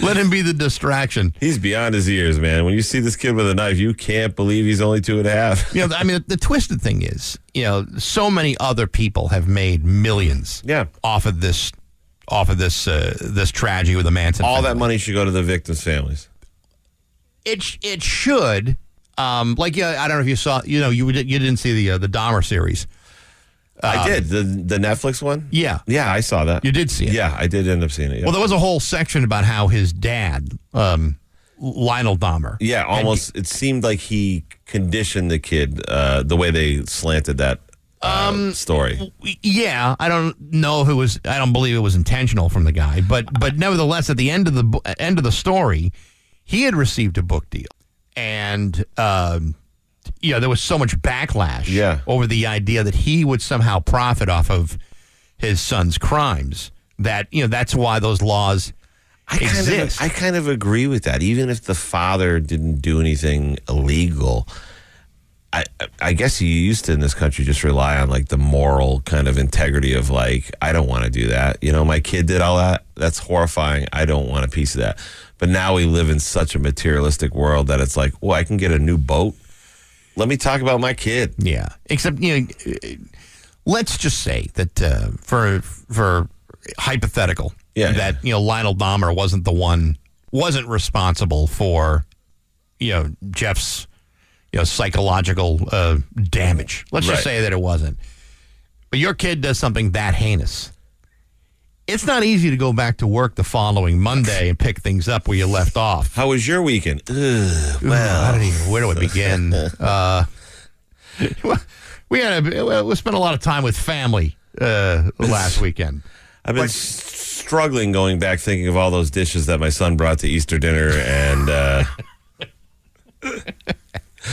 let him be the distraction. he's beyond his years, man. When you see this kid with a knife, you can't believe he's only two and a half. You know, I mean, the twisted thing is, you know, so many other people have made millions, Yeah. off of this, off of this, uh, this tragedy with the Manson. All family. that money should go to the victims' families. it it should um like yeah I don't know if you saw you know you you didn't see the uh, the Dahmer series I did the the Netflix one. Yeah. yeah, I saw that. You did see it. Yeah, I did end up seeing it. yeah. Well, there was a whole section about how his dad, um, Lionel Dahmer. Yeah, almost. It seemed like he conditioned the kid uh, the way they slanted that uh, Um, story. Yeah, I don't know if it was. I don't believe it was intentional from the guy, but but nevertheless, at the end of the bo- end of the story, he had received a book deal, and um, you know there was so much backlash. Yeah. over the idea that he would somehow profit off of his son's crimes. That you know that's why those laws I kind, exist. of, I kind of agree with that. Even if the father didn't do anything illegal, I, I guess you used to in this country just rely on like the moral kind of integrity of like I don't want to do that. You know, my kid did all that. That's horrifying. I don't want a piece of that. But now we live in such a materialistic world that it's like, well, I can get a new boat. Let me talk about my kid. Yeah, except you know, let's just say that uh, for for hypothetical, Yeah, that you know Lionel Dahmer wasn't the one, wasn't responsible for you know Jeff's you know psychological uh, damage. Let's Right. just say that it wasn't. But your kid does something that heinous. It's not easy to go back to work the following Monday and pick things up where you left off. How was your weekend? Ugh, Well, I don't even. Where do I begin? uh, we had a, we spent a lot of time with family uh, last weekend. I've been struggling going back thinking of all those dishes that my son brought to Easter dinner and uh,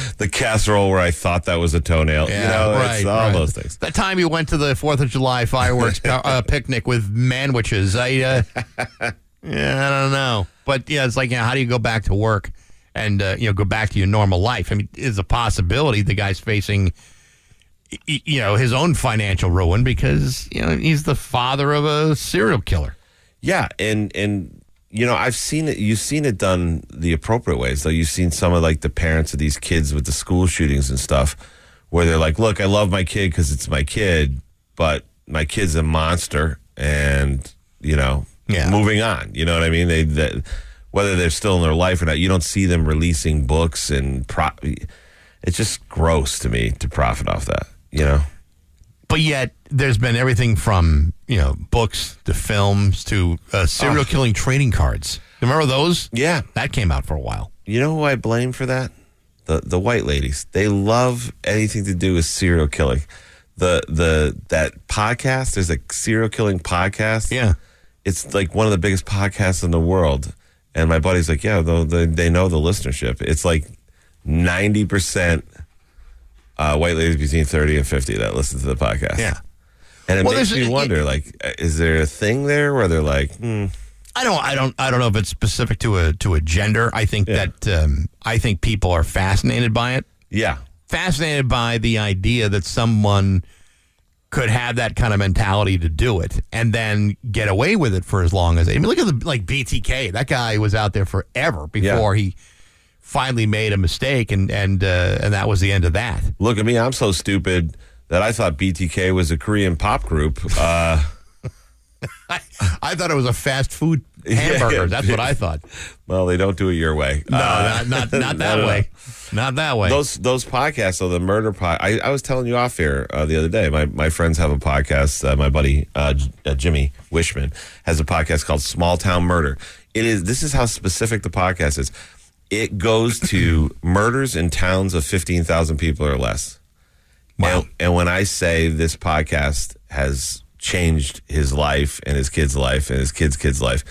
the casserole where I thought that was a toenail. you know, it's all right. those things. That time you went to the Fourth of July fireworks uh, picnic with manwiches, I uh, yeah, I don't know, but yeah, it's like, you know, how do you go back to work and uh, you know go back to your normal life? I mean, is a possibility the guy's facing. You know his own financial ruin because you know he's the father of a serial killer. Yeah, and and you know, I've seen it. You've seen it done the appropriate ways. Though you've seen some of like the parents of these kids with the school shootings and stuff, where they're like, "Look, I love my kid because it's my kid, but my kid's a monster," and you know, Yeah. moving on. You know what I mean? They that whether they're still in their life or not, you don't see them releasing books and pro. It's just gross to me to profit off that. You know. But yet, there's been everything from you know books to films to uh, serial Oh. killing trading cards. Remember those? Yeah, that came out for a while. You know who I blame for that? The the white ladies. They love anything to do with serial killing. The the that podcast, there's a serial killing podcast. Yeah. It's like one of the biggest podcasts in the world. And my buddy's like, yeah, they, they know the listenership. It's like ninety percent uh, white ladies between thirty and fifty that listen to the podcast. Yeah. And it Well, makes me wonder, like, uh, is there a thing there where they're like, hmm, I don't, I don't, I don't know if it's specific to a to a gender. I think that um, I think people are fascinated by it. yeah, Fascinated by the idea that someone could have that kind of mentality to do it and then get away with it for as long as. they. I mean, look at the like BTK. That guy was out there forever before he finally made a mistake, and and uh, and that was the end of that. Look at me. I'm so stupid that I thought BTK was a Korean pop group. Uh, I thought it was a fast food hamburger. Yeah. That's what I thought. well, they don't do it your way. No, Uh, not, not not that no, no. way. Not that way. Those those podcasts, so the murder pod. I, I was telling you off here uh, the other day. My my friends have a podcast. Uh, my buddy uh, uh, Jimmie Whisman has a podcast called Small Town Murder. It is. This is how specific the podcast is. It goes to murders in towns of fifteen thousand people or less. Wow. And, and when I say this podcast has changed his life and his kid's life and his kid's kid's life,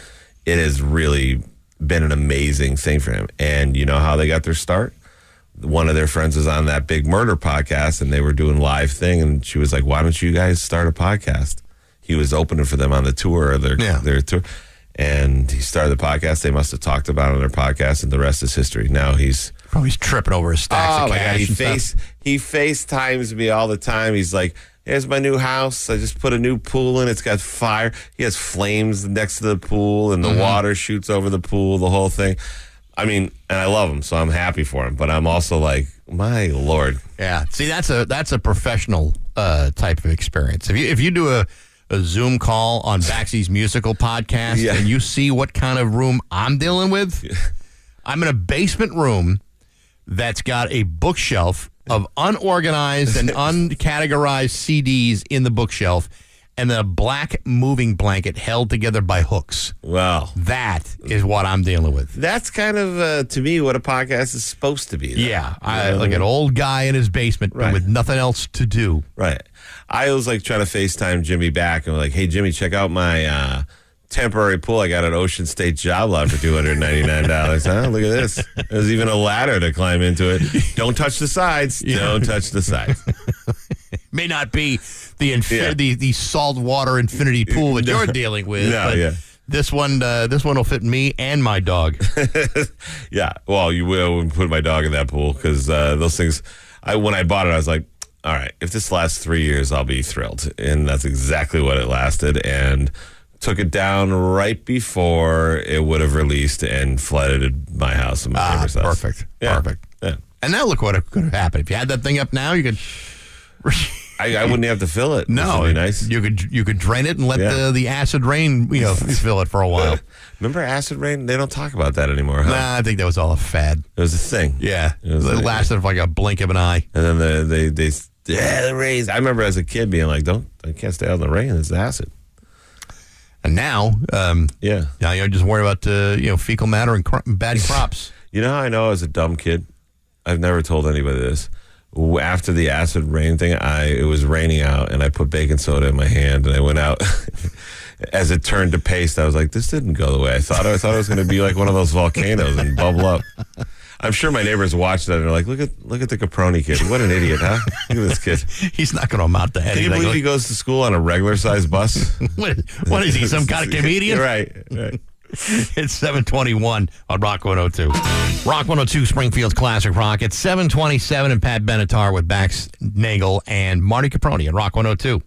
it has really been an amazing thing for him. And you know how they got their start? One of their friends was on that big murder podcast and they were doing live thing and she was like, Why don't you guys start a podcast? He was opening for them on the tour of their Yeah. their tour. And he started the podcast. They must have talked about it on their podcast, and the rest is history. Now he's Probably he's tripping over his stacks Oh of my god, he face he FaceTimes me all the time. He's like, "Here's my new house. I just put a new pool in. It's got fire. He has flames next to the pool, and the Mm-hmm. water shoots over the pool. The whole thing. I mean, and I love him, so I'm happy for him. But I'm also like, my lord, Yeah. See, that's a that's a professional uh, type of experience. If you if you do a, a Zoom call on Baxi's musical podcast Yeah. and you see what kind of room I'm dealing with, I'm in a basement room that's got a bookshelf of unorganized and uncategorized CDs in the bookshelf, and then a black moving blanket held together by hooks. Well, That is what I'm dealing with. that's kind of uh, to me what a podcast is supposed to be. though. Yeah, I, know? like an old guy in his basement Right. with nothing else to do. Right. I was like trying to FaceTime Jimmy back and like, hey, Jimmy, check out my uh, temporary pool. I got an Ocean State job lot for $299. huh? Look at this. There's even a ladder to climb into it. Don't touch the sides. Don't touch the sides. May not be the infi- Yeah. the, the saltwater infinity pool that you're dealing with. No, but yeah. This one, uh, this one will fit me and my dog. yeah. Well, you will put my dog in that pool because uh, those things, I when I bought it, I was like, all right, if this lasts three years, I'll be thrilled. And that's exactly what it lasted. And took it down right before it would have released and flooded my house and my Ah, neighbor's house. perfect, Yeah. perfect. Yeah. And now look what could have happened if you had that thing up now. You could. I, I wouldn't have to fill it. No, would nice. You could you could drain it and let Yeah. the, the acid rain you know fill it for a while. Remember acid rain? They don't talk about that anymore, huh? Nah, I think that was all a fad. It was a thing. Yeah, It was it like- lasted for like a blink of an eye. And then the, they they yeah the rains. I remember as a kid being like, "Don't I can't stay out in the rain. It's acid." And now, um, Yeah. now you're just worried about uh, you know fecal matter and cro- bad crops. You know how I know I was a dumb kid? I've never told anybody this. After the acid rain thing, I it was raining out, and I put baking soda in my hand, and I went out. As it turned to paste, I was like, "This didn't go the way I thought." I thought it was going to be like one of those volcanoes and bubble up. I'm sure my neighbors watched that and they're like, "Look at look at the Caproni kid. What an idiot, huh? Look at this kid. He's not going to amount to anything. Can you believe he goes to school on a regular sized bus? what, what is he? Some kind of comedian? right, right. It's 721 on Rock 102. Rock 102 Springfield's Classic Rock. It's 727 and Pat Benatar with Bax Nagel and Marty Caproni at Rock 102.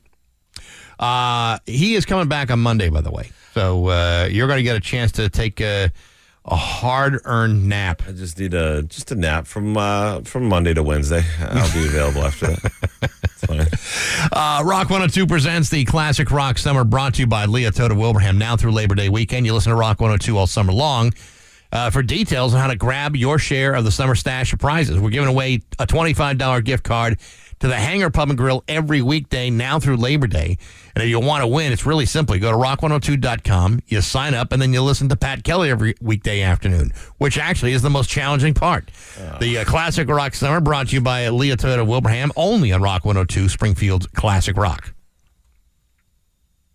Uh, he is coming back on Monday, by the way. So uh, you're going to get a chance to take a, a hard earned nap. I just need a just a nap from uh, from Monday to Wednesday. I'll be available after that. Uh, Rock 102 presents the Classic Rock Summer brought to you by Lia Toyota Wilbraham now through Labor Day weekend. You listen to Rock 102 all summer long. Uh, for details on how to grab your share of the summer stash of prizes, we're giving away a $25 gift card to the Hangar Pub and Grill every weekday now through Labor Day. And if you want to win, it's really simple. You go to rock102.com, you sign up, and then you listen to Pat Kelly every weekday afternoon, which actually is the most challenging part. The uh, Classic Rock Summer brought to you by Lia Toyota Wilbraham, only on Rock 102, Springfield's Classic Rock.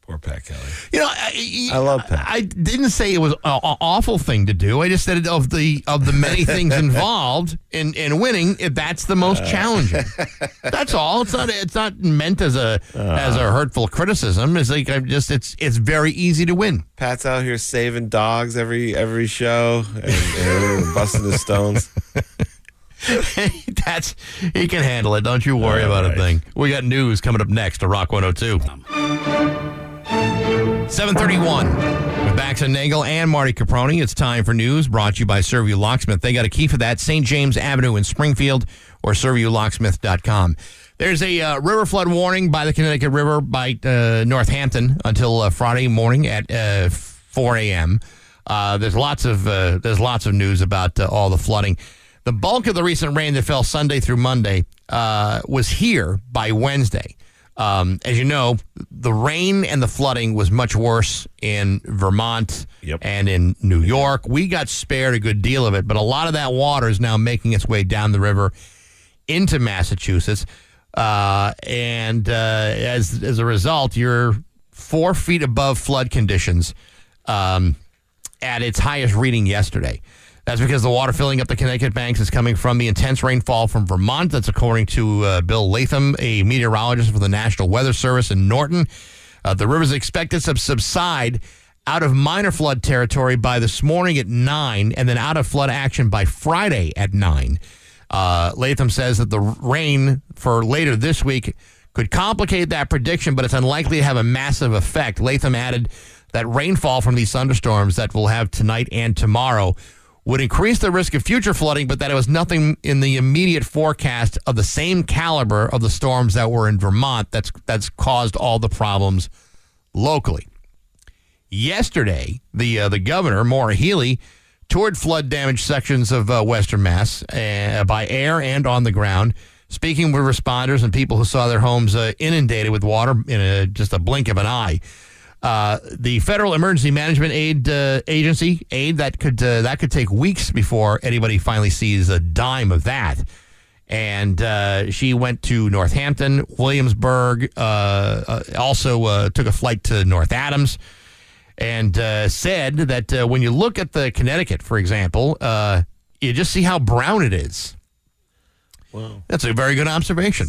Poor Pat Kelly. You know, I, I love Pat. I didn't say it was an awful thing to do. I just said of the of the many things involved in, in winning, if that's the most uh. challenging. That's all. It's not. It's not meant as a uh-huh. as a hurtful criticism. It's like I'm just. It's it's very easy to win. Pat's out here saving dogs every every show and, and busting his stones. that's he can handle it. Don't you worry All about a thing. We got news coming up next to Rock 102. 731 with Bax and Nagel and Marty Caproni. It's time for news brought to you by Serviu Locksmith. They got a key for that, St. James Avenue in Springfield or ServiuLocksmith.com. There's a uh, river flood warning by the Connecticut River by uh, Northampton until uh, Friday morning at uh, 4 a.m. Uh, there's lots of uh, there's lots of news about all the flooding. The bulk of the recent rain that fell Sunday through Monday was here by Wednesday. Um, as you know, the rain and the flooding was much worse in Vermont Yep. and in New York. We got spared a good deal of it, but a lot of that water is now making its way down the river into Massachusetts. Uh, and uh, as as a result, you're four feet above flood conditions um, at its highest reading yesterday. That's because the water filling up the Connecticut banks is coming from the intense rainfall from Vermont. That's according to uh, Bill Latham, a meteorologist for the National Weather Service in Norton. Uh, the river is expected to subside out of minor flood territory by this morning at 9 and then out of flood action by Friday at 9. Uh, Latham says that the rain for later this week could complicate that prediction, but it's unlikely to have a massive effect. Latham added that rainfall from these thunderstorms that we'll have tonight and tomorrow would increase the risk of future flooding, but that it was nothing in the immediate forecast of the same caliber of the storms that were in Vermont that's that's caused all the problems locally. Yesterday, the uh, the governor Maura Healey toured flood damaged sections of uh, Western Mass uh, by air and on the ground. speaking with responders and people who saw their homes uh, inundated with water in a, just a blink of an eye. Uh, the Federal Emergency Management Aid uh, Agency aid that could uh, that could take weeks before anybody finally sees a dime of that. And uh, she went to Northampton, Williamsburg, uh, uh, also uh, took a flight to North Adams, and uh, said that uh, when you look at the Connecticut, for example, uh, you just see how brown it is. Wow. That's a very good observation.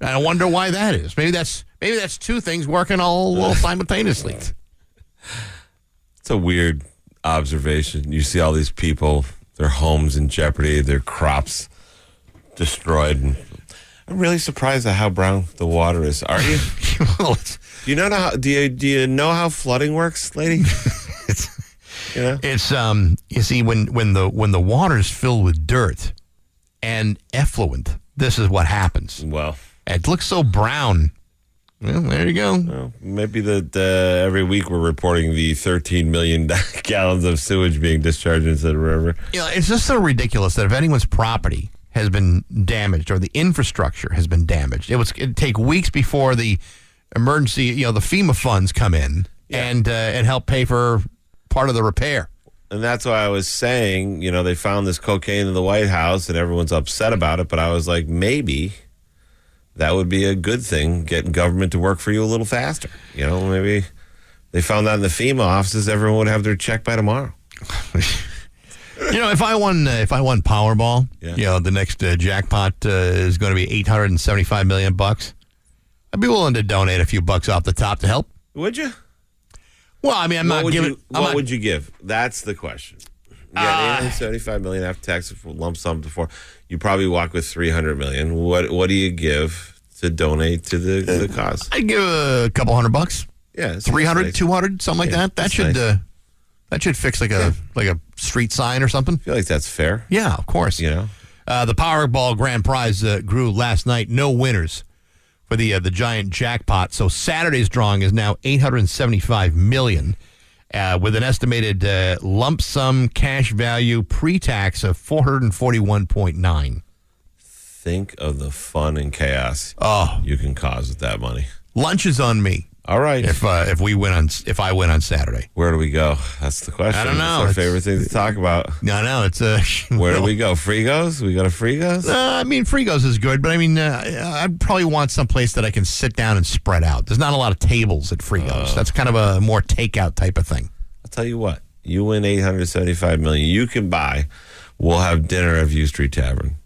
I wonder why that is. Maybe that's maybe that's two things working all, all simultaneously. It's a weird observation. You see all these people, their homes in jeopardy, their crops destroyed. And I'm really surprised at how brown the water is. Are you? well, do you know how? Do you do you know how flooding works, lady? it's You know. It's um you see when when the when the water is filled with dirt and effluent, this is what happens. Well, It looks so brown. Well, there you go. well, maybe that uh, every week we're reporting the 13 million gallons of sewage being discharged into the river. You know, it's just so ridiculous that if anyone's property has been damaged or the infrastructure has been damaged, it would it'd take weeks before the emergency, you know, the FEMA funds come in and uh, and help pay for part of the repair. And that's why I was saying, you know, they found this cocaine in the White House and everyone's upset about it. But I was like, maybe that would be a good thing, getting government to work for you a little faster. You know, maybe they found that in the FEMA offices, everyone would have their check by tomorrow. You know, if I won, uh, if I won Powerball, Yeah. you know, the next uh, jackpot uh, is going to be eight hundred and seventy-five million bucks. I'd be willing to donate a few bucks off the top to help. Would you? Well, I mean, I'm what not giving. you, what not- would you give? That's the question. Yeah, 875 million after tax lump sum before. You probably walk with 300 million. What what do you give to donate to the, the cause? I'd give a couple hundred bucks, Yeah, it's 300, nice. 200, something like that. That should nice. uh, that should fix like a like a street sign or something. I feel like that's fair. Yeah, of course. You know, Uh, the Powerball grand prize uh, grew last night. No winners for the uh, the giant jackpot. So Saturday's drawing is now 875 million, uh, with an estimated uh, lump sum cash value pre-tax of 441.9. think of the fun and chaos Oh, you can cause with that money. lunch is on me All right. if uh, if we win on if I win on Saturday. Where do we go? That's the question. I don't know. It's our favorite thing to talk about. No, no, it's a. Where do we go? Frigos? We go to Frigos? Uh, I mean, Frigos is good, but I mean, uh, I'd probably want some place that I can sit down and spread out. There's not a lot of tables at Frigos. That's kind of a more takeout type of thing. I'll tell you what. You win 875 million. You can buy. We'll have dinner at View Street Tavern.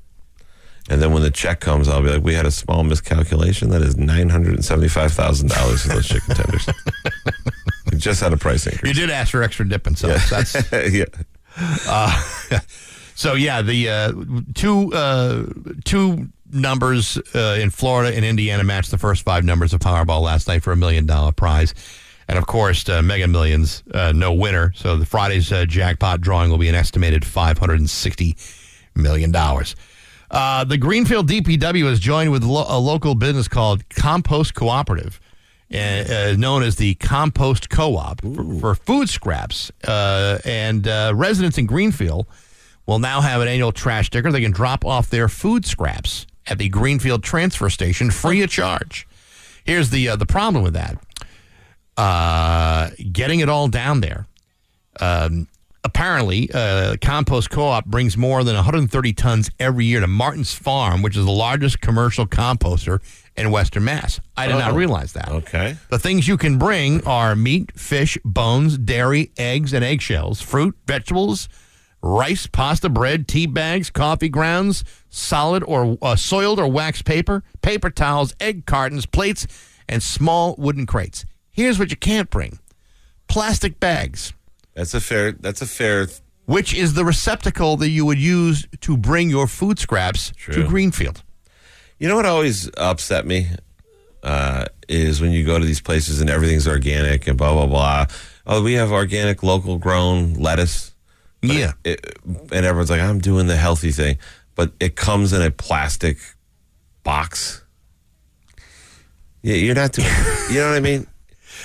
And then when the check comes, I'll be like, we had a small miscalculation. That is $975,000 for those chicken tenders. we just had a price increase. You did ask for extra dipping sauce. That's yeah. so. Yeah, the uh, two uh, two numbers uh, in Florida and Indiana matched the first five numbers of Powerball last night for a million dollar prize. And of course, uh, Mega Millions, uh, no winner. So the Friday's uh, jackpot drawing will be an estimated five hundred and sixty million dollars. Uh, the Greenfield DPW has joined with lo- a local business called Compost Cooperative, uh, uh, known as the Compost Co-op for, for food scraps. Uh, and uh, residents in Greenfield will now have an annual trash sticker. They can drop off their food scraps at the Greenfield transfer station free of charge. Here's the uh, the problem with that: uh, getting it all down there. Um, apparently, uh, Compost Co-op brings more than 130 tons every year to Martin's Farm, which is the largest commercial composter in Western Mass. I did not Oh. realize that. Okay. The things you can bring are meat, fish, bones, dairy, eggs, and eggshells, fruit, vegetables, rice, pasta, bread, tea bags, coffee grounds, solid or uh, soiled or waxed paper, paper towels, egg cartons, plates, and small wooden crates. Here's what you can't bring plastic bags, That's a fair. That's a fair. which is the receptacle that you would use to bring your food scraps to Greenfield. You know what always upset me uh, is when you go to these places and everything's organic and blah blah blah. Oh, we have organic, local grown lettuce. Yeah. it- it- and everyone's like, I'm doing the healthy thing, but it comes in a plastic box. Yeah, you're not doing. you know what I mean?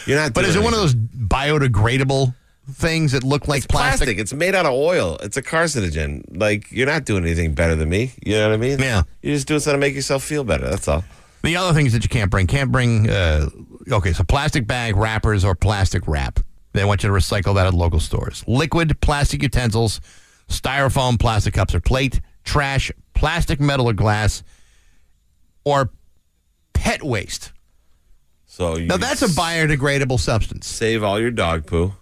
You're not. But is it one of those biodegradable things that look like plastic. plastic. It's made out of oil. It's a carcinogen. Like you're not doing anything better than me. You know what I mean? Yeah. You're just do something to make yourself feel better. That's all. The other things that you can't bring can't bring. Uh, okay, so plastic bag wrappers or plastic wrap. They want you to recycle that at local stores. Liquid plastic utensils, styrofoam, plastic cups or plate, trash, plastic, metal or glass, or pet waste. So you Now that's a biodegradable substance. save all your dog poo.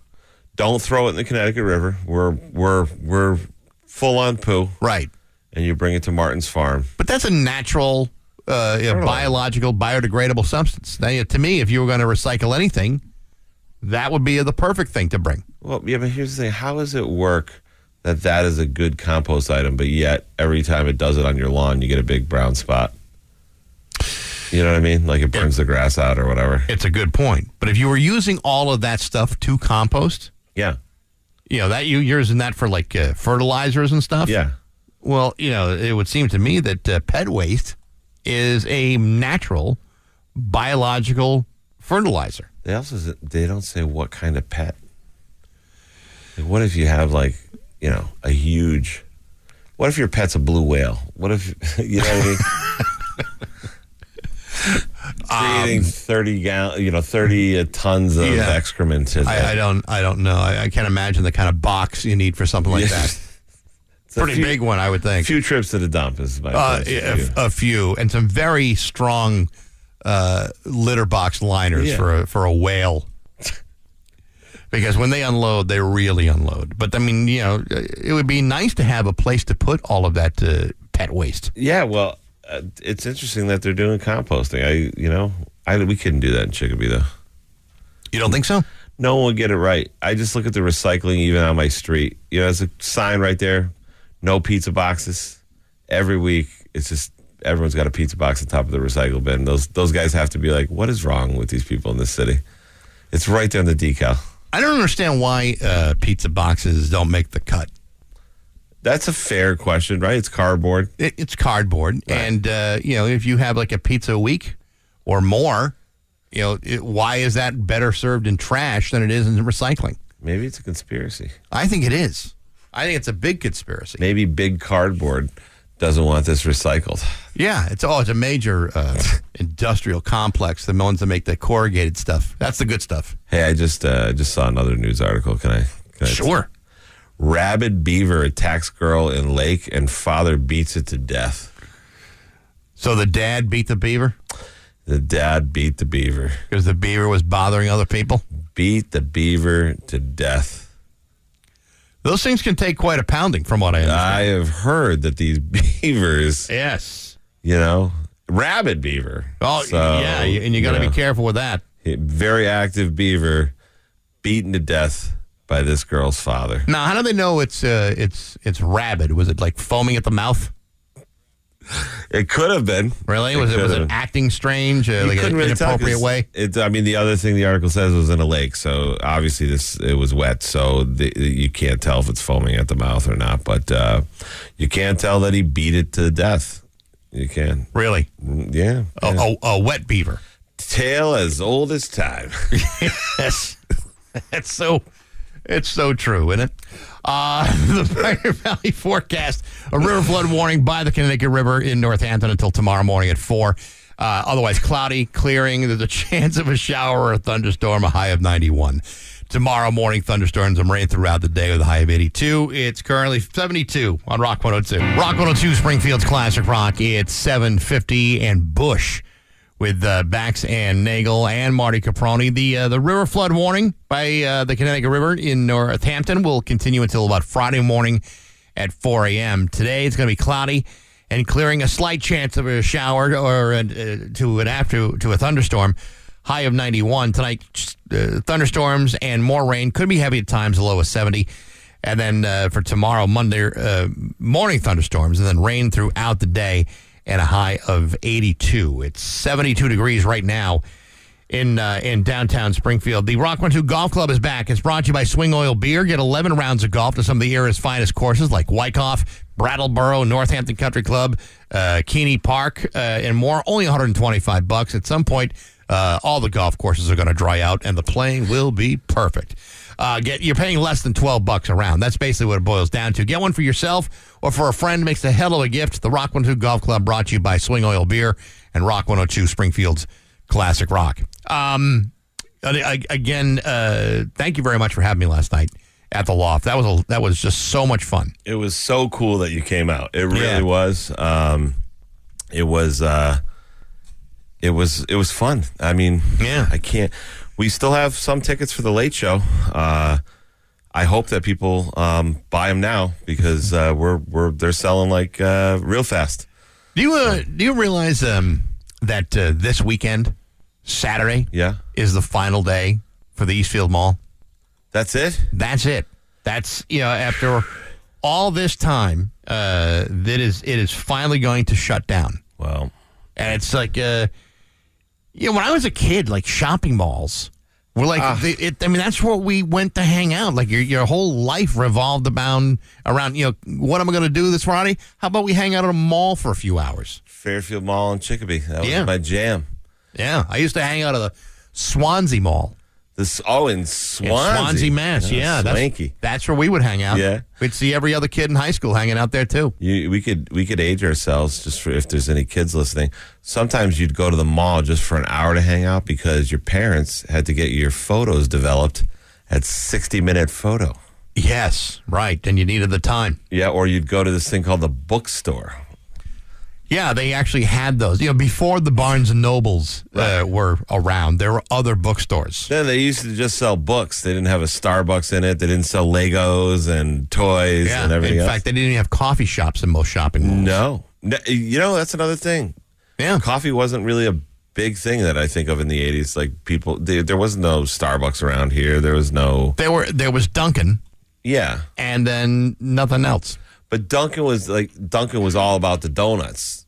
Don't throw it in the Connecticut River. We're we're we're full on poo, Right. and you bring it to Martin's farm. But that's a natural, uh, you know, biological, biodegradable substance. Now, to me, if you were going to recycle anything, that would be the perfect thing to bring. Well, yeah, but here's the thing: how does it work that that is a good compost item, but yet every time it does it on your lawn, you get a big brown spot? You know what I mean? Like it burns the grass out or whatever. It's a good point. But if you were using all of that stuff to compost, Yeah, you know that you you're using that for like uh, fertilizers and stuff. yeah. Well, you know, it would seem to me that uh, pet waste is a natural biological fertilizer. They also they don't say what kind of pet. Like, what if you have like you know a huge? What if your pet's a blue whale? What if you know what I mean? Creating thirty gal, you know, thirty uh, tons of Yeah. excrement. I. I don't, I don't know. I, I can't imagine the kind of box you need for something like Yeah. that. It's Pretty few- big one, I would think. A few trips to the dump is my Uh, a few, and some very strong uh, litter box liners Yeah. for a, for a whale. because when they unload, they really unload. But I mean, you know, it would be nice to have a place to put all of that uh, pet waste. Yeah, well, uh, it's interesting that they're doing composting. I, you know, I we couldn't do that in Chicopee though. You don't think so? No one would get it right. I just look at the recycling even on my street. You know, there's a sign right there, no pizza boxes. Every week, it's just everyone's got a pizza box on top of the recycle bin. Those those guys have to be like, what is wrong with these people in this city? It's right there on the decal. I don't understand why uh, pizza boxes don't make the cut. That's a fair question, right? It's cardboard. It, it's cardboard, and uh, you know, if you have like a pizza a week or more, you know, it, why is that better served in trash than it is in recycling? Maybe it's a conspiracy. I think it is. I think it's a big conspiracy. Maybe big cardboard doesn't want this recycled. Yeah, it's oh, it's a major uh, industrial complex. The ones that make the corrugated stuff. That's the good stuff. Hey, I just uh, just saw another news article. Can I? Can I Sure. Rabid beaver attacks girl in lake and father beats it to death. So the dad beat the beaver The dad beat the beaver. because the beaver was bothering other people. Beat the beaver to death. Those things can take quite a pounding, from what I understand. I have heard that these beavers, yes. you know, rabid beaver. Oh, So, yeah, and you got to know, be careful with that. Very active beaver beaten to death by this girl's father. Now, how do they know it's uh, it's it's rabid? Was it like foaming at the mouth? It could have been. Really? Was it was it acting strange, uh, You like an couldn't really tell inappropriate 'cause way? It, I mean, the other thing the article says was in a lake, so obviously this it was wet, so the, you can't tell if it's foaming at the mouth or not. But uh, you can't tell that he beat it to death. You can, Really? yeah. A, yeah. a, a wet beaver. Tail as old as time. yes. It's so it's so true, isn't it? Uh, the Pioneer Valley forecast: a river flood warning by the Connecticut River in Northampton until tomorrow morning at four. Uh, otherwise, cloudy, clearing. There's a chance of a shower or a thunderstorm. A high of 91. Tomorrow morning, thunderstorms and rain throughout the day with a high of 82. It's currently 72 on Rock 102. Rock 102, Springfield's classic rock. It's 750 and Bush with uh, Bax and Nagel and Marty Caproni. The uh, the river flood warning by uh, the Connecticut River in Northampton will continue until about Friday morning at 4 a.m. Today it's going to be cloudy and clearing. A slight chance of a shower or uh, to an after to a thunderstorm. High of 91 tonight. Uh, thunderstorms and more rain could be heavy at times. Low of 70. And then uh, for tomorrow, Monday morning thunderstorms, and then rain throughout the day, and a high of 82. It's 72 degrees right now in uh, in downtown Springfield. The Rock 12 Golf Club is back. It's brought to you by Swing Oil Beer. Get 11 rounds of golf to some of the era's finest courses like Wyckoff, Brattleboro, Northampton Country Club, uh, Keney Park, uh, and more. Only 125 bucks. At some point, uh, all the golf courses are going to dry out, and the playing will be perfect. Uh, get you're paying less than twelve bucks a round. That's basically what it boils down to. Get one for yourself or for a friend. Makes a hell of a gift. The Rock 102 Golf Club brought to you by Swing Oil Beer and Rock 102 Springfield's Classic Rock. Um, again, uh, thank you very much for having me last night at the loft. That was a, that was just so much fun. It was so cool that you came out. It really Yeah. was. Um, it was. Uh, it was. It was fun. I mean, Yeah. I can't. We still have some tickets for the late show. Uh, I hope that people um, buy them now because uh, we're we're they're selling like uh, real fast. Do you uh, do you realize um, that uh, this weekend, Saturday, Yeah, is the final day for the Eastfield Mall? that's it. That's it. That's you know after all this time, uh, that is it is finally going to shut down. Well, And it's like, uh, you know, when I was a kid, like shopping malls were like, ah. they, it, I mean, that's where we went to hang out. Like your your whole life revolved around around. You know, what am I going to do this Friday? How about we hang out at a mall for a few hours? Fairfield Mall in Chicopee. That was Yeah. my jam. Yeah, I used to hang out at the Swansea Mall. This oh in in Swansea, Swansea, Mass. Oh, yeah, that's, that's where we would hang out. Yeah. we'd see every other kid in high school hanging out there too. You, we could we could age ourselves just for if there's any kids listening. Sometimes you'd go to the mall just for an hour to hang out because your parents had to get your photos developed at 60 minute photo. Yes, right. And you needed the time. Yeah, or you'd go to this thing called the bookstore. Yeah, they actually had those. You know, before the Barnes and Nobles uh, were around, there were other bookstores. Then they used to just sell books. They didn't have a Starbucks in it. They didn't sell Legos and toys Yeah, and everything in else. fact, they didn't even have coffee shops in most shopping malls. no. no, you know that's another thing. Yeah, Coffee wasn't really a big thing that I think of in the 80s. Like people, there, there was no Starbucks around here. There was no there were there was Dunkin', yeah. and then nothing else. But Dunkin' was like Dunkin' was all about the donuts.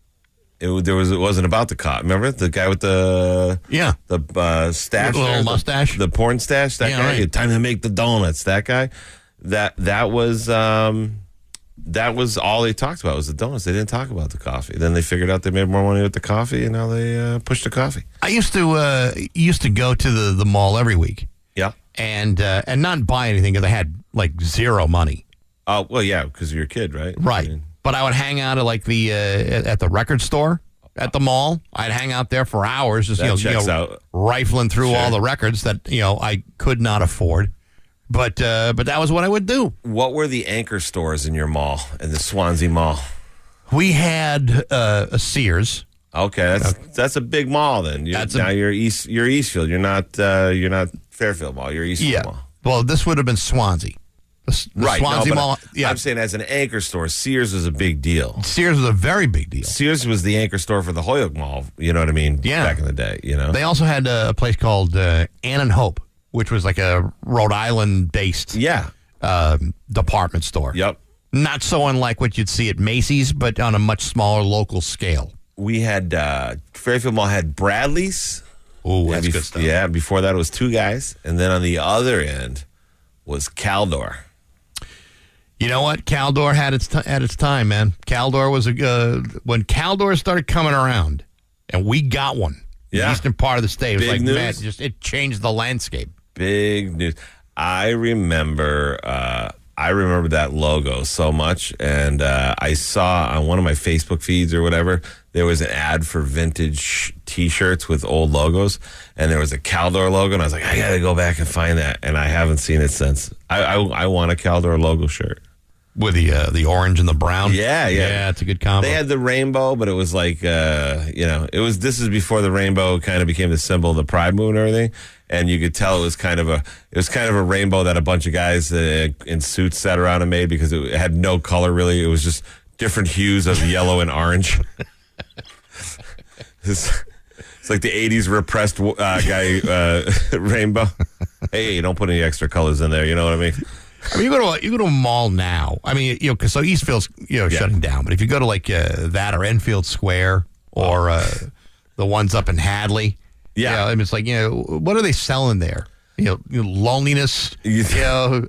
It there was it wasn't about the cop. Remember the guy with the Yeah, the uh, stash, Little there? The- mustache? the, porn stash. That Yeah, guy. right. Time to make the donuts. That guy. That that was um, that was all they talked about was the donuts. They didn't talk about the coffee. Then they figured out they made more money with the coffee, and now they uh, push the coffee. I used to uh, used to go to the, the mall every week Yeah. and uh, and not buy anything because I had like zero money. Oh well, yeah, because you're a kid, right? Right. I mean, but I would hang out at like the uh, at the record store at the mall. I'd hang out there for hours, just you know, you know, rifling through Sure. all the records that you know I could not afford. But uh, but that was what I would do. what were the anchor stores in your mall in the Swansea Mall? We had uh, a Sears. Okay, that's that's a big mall then. You're, That's a- now you're East you're Eastfield. You're not uh, you're not Fairfield Mall. You're Eastfield Yeah. Mall. Well, this would have been Swansea. The, the Right. no, Swansea but Mall. Yeah. I'm saying as an anchor store, Sears was a big deal. Sears was a very big deal. Sears was the anchor store for the Holyoke Mall. You know what I mean? Yeah. Back in the day, you know. They also had a place called uh, Ann and Hope, which was like a Rhode Island based yeah. um, department store. Yep. Not so unlike what you'd see at Macy's, but on a much smaller local scale. We had uh, Fairfield Mall had Bradley's. Oh, that's bef- good stuff. Yeah. Before that, it was two guys, and then on the other end was Caldor. You know what? Caldor had its t- at its time, man. Caldor was a uh, when Caldor started coming around, and we got one. Yeah. the eastern part of the state. It was Big like news. man, it just it changed the landscape. big news. I remember, uh, I remember that logo so much, and uh, I saw on one of my Facebook feeds or whatever there was an ad for vintage T-shirts with old logos, and there was a Caldor logo, and I was like, I gotta go back and find that, and I haven't seen it since. I I, I want a Caldor logo shirt. With the uh, the orange and the brown. Yeah, yeah. yeah. It's a good combo. They had the rainbow, but it was like, uh, you know, it was. This is before the rainbow kind of became the symbol of the Pride movement and everything. And you could tell it was kind of a, it was kind of a rainbow that a bunch of guys uh, in suits sat around and made because it had no color really. It was just different hues of yellow and orange. it's, it's like the '80s repressed uh, guy uh, rainbow. Hey, don't put any extra colors in there. You know what I mean? I mean, you go to a, you go to a mall now. I mean, you know, 'cause so Eastfield's you know Yeah. shutting down, but if you go to like uh, that or Enfield Square or uh, the ones up in Hadley, Yeah. you know, I mean, it's like you know, what are they selling there? You know, you know loneliness, you know,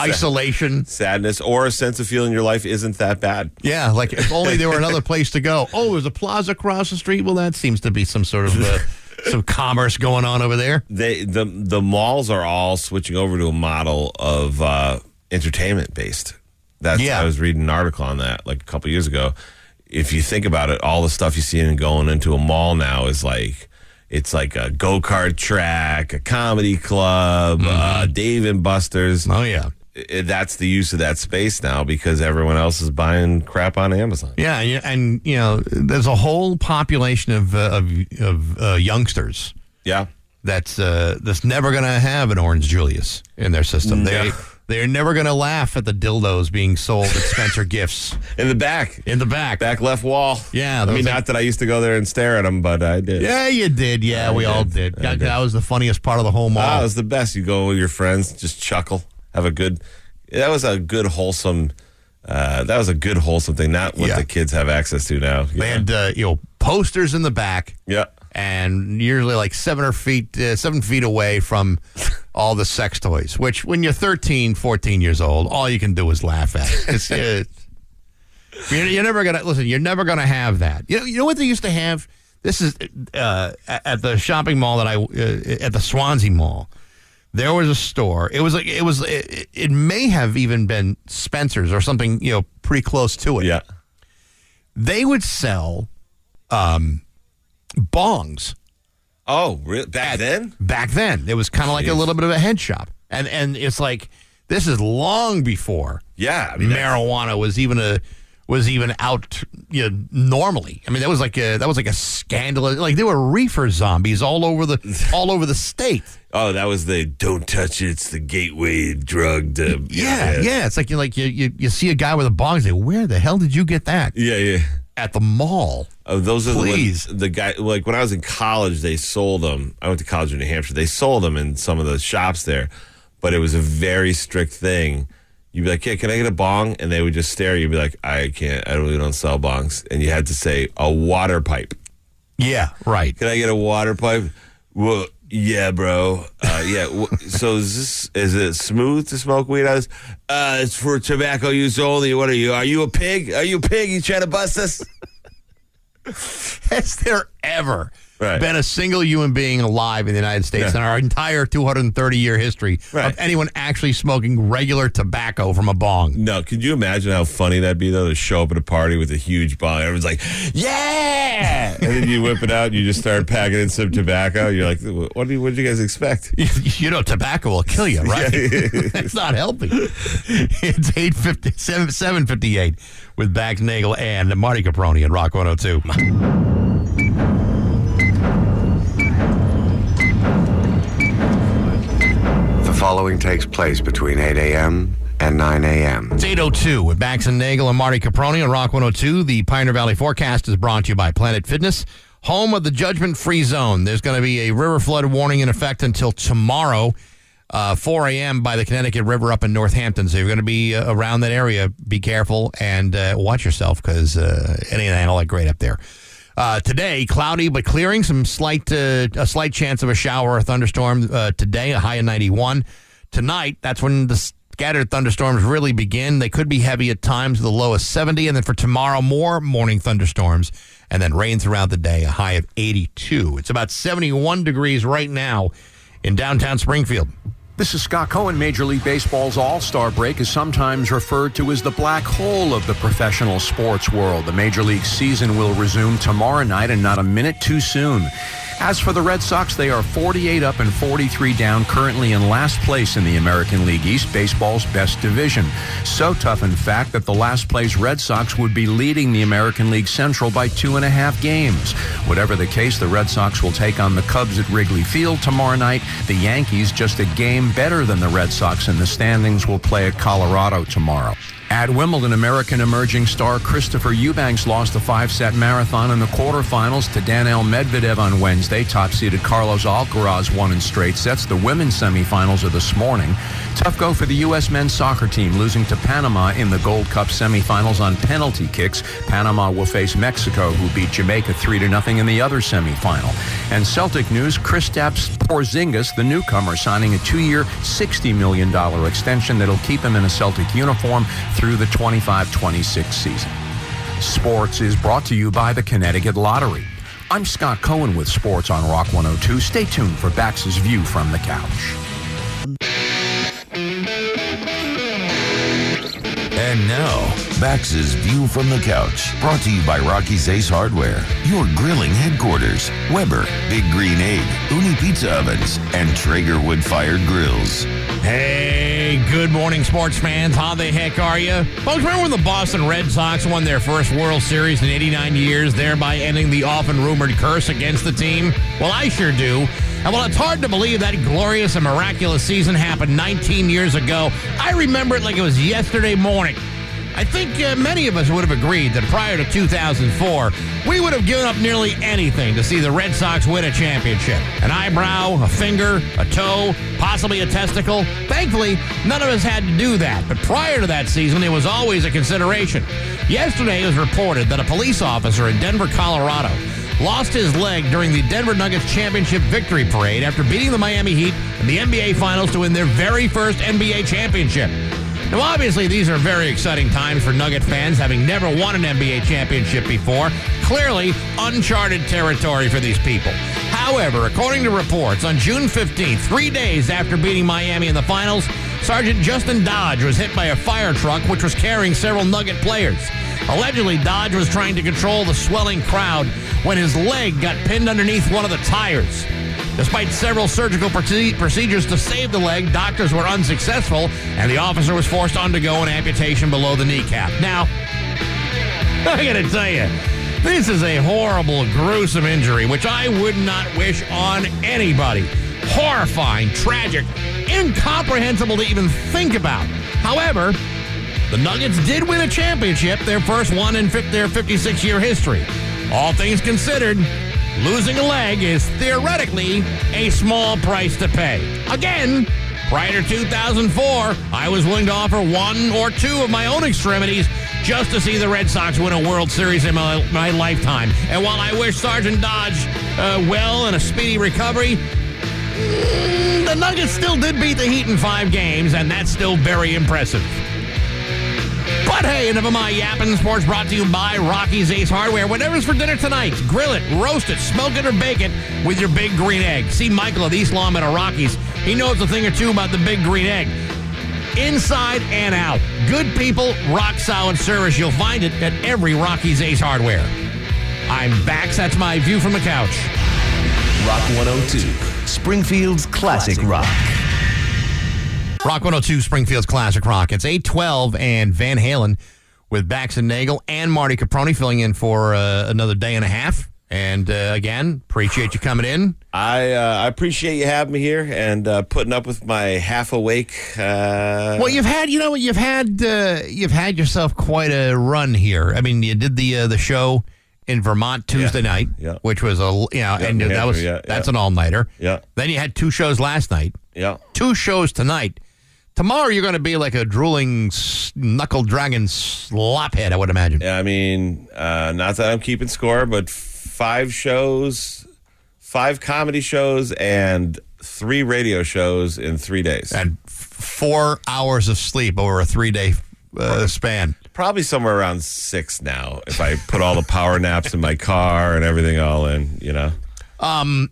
isolation. Sadness or a sense of feeling your life isn't that bad. Yeah, like if only there were another place to go. Oh, there's a plaza across the street. Well, that seems to be some sort of uh, some commerce going on over there. They the the malls are all switching over to a model of uh, entertainment based. That's Yeah. I was reading an article on that like a couple years ago. If you think about it, all the stuff you see in going into a mall now is like it's like a go kart track, a comedy club, uh, Dave and Buster's. Oh yeah, that's the use of that space now because everyone else is buying crap on Amazon. Yeah, and, you know, there's a whole population of uh, of, of uh, youngsters Yeah. that's uh, that's never going to have an Orange Julius in their system. They No. they're never going to laugh at the dildos being sold at Spencer Gifts In the back. in the back. Back left wall. Yeah, I mean, are- not that I used to go there and stare at them, but I did. Yeah, you did. Yeah, I we all did. did. I That, did. that was the funniest part of the whole mall. Ah, it was the best. You go with your friends, just chuckle, have a good. That was a good wholesome. Uh, that was a good wholesome thing. Not what Yeah. the kids have access to now. they Yeah. had uh, you know posters in the back. yeah. and usually like seven or feet uh, seven feet away from all the sex toys which when you're 13 14 years old all you can do is laugh at it. it's, you're, you're never gonna listen you're never gonna have that you know, you know what they used to have this is uh, at at the shopping mall that i uh, at the swansea mall there was a store it was like it was it, it may have even been spencer's or something you know pretty close to it Yeah. they would sell um bongs Oh, really? Back then? back then. It was kind of like a little bit of a head shop, and and it's like this is long before Yeah. I mean, marijuana was even a was even out you know, normally. I mean, that was like a that was like a scandalous. Like there were reefer zombies all over the all over the state. Oh, that was the don't touch it. It's the gateway drug. To, Yeah, yeah. It's like you like you, you you see a guy with a bong. and Say, where the hell did you get that Yeah, yeah. at the mall? Oh, those are Please. the, the guy. Like when I was in college, they sold them. I went to college in New Hampshire. They sold them in some of the shops there, but it was a very strict thing. You'd be like, "Yeah, can I get a bong?" And they would just stare. you. You'd be like, "I can't. I really don't sell bongs." And you had to say a water pipe. Yeah, right. Can I get a water pipe? Well, yeah, bro. Uh, yeah. so is this is it smooth to smoke weed? I was, uh, it's for tobacco use only. What are you? Are you a pig? Are you a pig? You trying to bust us? Has there ever Right. been a single human being alive in the United States Yeah. in our entire 230 year history Right. of anyone actually smoking regular tobacco from a bong? No, could you imagine how funny that'd be though to show up at a party with a huge bong? Everyone's like, "Yeah!" and then you whip it out and you just start packing in some tobacco. You're like, "What do you, what did you guys expect?" You know, tobacco will kill you, right? That's not helping. It's 850, 7, 758 with Bax Nagel and Marty Caproni at Rock 102. Following takes place between 8 a.m. and 9 a.m. It's 802 with Bax and Nagel and Marty Caproni on Rock 102. The Pioneer Valley forecast is brought to you by Planet Fitness, home of the judgment free zone. There's going to be a river flood warning in effect until tomorrow, uh, 4 a.m. by the Connecticut River up in Northampton. So you're going to be uh, around that area. Be careful and uh, watch yourself because uh, it ain't all that great up there. Uh, today, cloudy but clearing. Some slight, uh, a slight chance of a shower or thunderstorm uh, today. A high of 91. Tonight, that's when the scattered thunderstorms really begin. They could be heavy at times, The low of 70. And then for tomorrow, more morning thunderstorms, and then rain throughout the day. A high of 82. It's about 71 degrees right now in downtown Springfield. This is Scott Cohen. Major League Baseball's All Star break is sometimes referred to as the black hole of the professional sports world. The Major League season will resume tomorrow night and not a minute too soon. As for the Red Sox, they are 48 up and 43 down, currently in last place in the American League East, baseball's best division. So tough, in fact, that the last place Red Sox would be leading the American League Central by two and a half games. Whatever the case, the Red Sox will take on the Cubs at Wrigley Field tomorrow night. The Yankees, just a game better than the Red Sox in the standings, will play at Colorado tomorrow. At Wimbledon, American emerging star Christopher Eubanks lost the five-set marathon in the quarterfinals to Daniil Medvedev on Wednesday. Top-seeded Carlos Alcaraz won in straight sets. The women's semifinals are this morning. Tough go for the U.S. men's soccer team, losing to Panama in the Gold Cup semifinals on penalty kicks. Panama will face Mexico, who beat Jamaica 3 to nothing in the other semifinal. And Celtic news: Kristaps Porzingis, the newcomer, signing a two-year, $60 million extension that'll keep him in a Celtic uniform through the 25-26 season. Sports is brought to you by the Connecticut Lottery. I'm Scott Cohen with Sports on Rock 102. Stay tuned for Bax's View from the Couch. And now, Bax's View from the Couch, brought to you by Rocky's Ace Hardware, your grilling headquarters, Weber, Big Green Egg, Ooni Pizza Ovens, and Traeger Wood Fired Grills. Hey, good morning, sports fans. How the heck are you? Folks, remember when the Boston Red Sox won their first World Series in 89 years, thereby ending the often rumored curse against the team? Well, I sure do. And while it's hard to believe that glorious and miraculous season happened 19 years ago, I remember it like it was yesterday morning. I think uh, many of us would have agreed that prior to 2004, we would have given up nearly anything to see the Red Sox win a championship. An eyebrow, a finger, a toe, possibly a testicle. Thankfully, none of us had to do that. But prior to that season, it was always a consideration. Yesterday, it was reported that a police officer in Denver, Colorado, lost his leg during the Denver Nuggets championship victory parade after beating the Miami Heat in the NBA Finals to win their very first NBA championship. Now, obviously, these are very exciting times for Nugget fans, having never won an NBA championship before. Clearly, uncharted territory for these people. However, according to reports, on June 15th, three days after beating Miami in the finals, Sergeant Justin Dodge was hit by a fire truck which was carrying several Nugget players. Allegedly, Dodge was trying to control the swelling crowd when his leg got pinned underneath one of the tires. Despite several surgical procedures to save the leg, doctors were unsuccessful, and the officer was forced to undergo an amputation below the kneecap. Now, I gotta tell you, this is a horrible, gruesome injury, which I would not wish on anybody. Horrifying, tragic, incomprehensible to even think about. However, the Nuggets did win a championship, their first one in their 56 year history. All things considered, losing a leg is theoretically a small price to pay. Again, prior to 2004, I was willing to offer one or two of my own extremities just to see the Red Sox win a World Series in my, my lifetime. And while I wish Sergeant Dodge uh, well and a speedy recovery, mm, the Nuggets still did beat the Heat in five games, and that's still very impressive. But hey, enough of my yapping. Sports brought to you by Rocky's Ace Hardware. Whatever's for dinner tonight, grill it, roast it, smoke it, or bake it with your big green egg. See Michael at East Longmeadow at Rocky's. He knows a thing or two about the big green egg. Inside and out. Good people, rock solid service. You'll find it at every Rocky's Ace Hardware. I'm back. That's my view from the couch. Rock 102, Springfield's classic rock. Rock 102 Springfield's Classic Rock. It's 812 and Van Halen with Bax and Nagel and Marty Caproni filling in for uh, another day and a half. And uh, again, appreciate you coming in. I uh, I appreciate you having me here and uh, putting up with my half awake. Uh, Well, you've had, you know, you've had, uh, you've had yourself quite a run here. I mean, you did the uh, the show in Vermont Tuesday night, yeah. which was a, you know, and New that was yeah, that's yeah. an all nighter. Yeah. Then you had two shows last night. Yeah. Two shows tonight. Tomorrow you're going to be like a drooling knuckle dragon slophead, I would imagine. Yeah, I mean, uh, not that I'm keeping score, but five shows, five comedy shows, and three radio shows in three days. And f- four hours of sleep over a three day uh, span. Probably somewhere around six now, if I put all the power naps in my car and everything all in, you know. Um,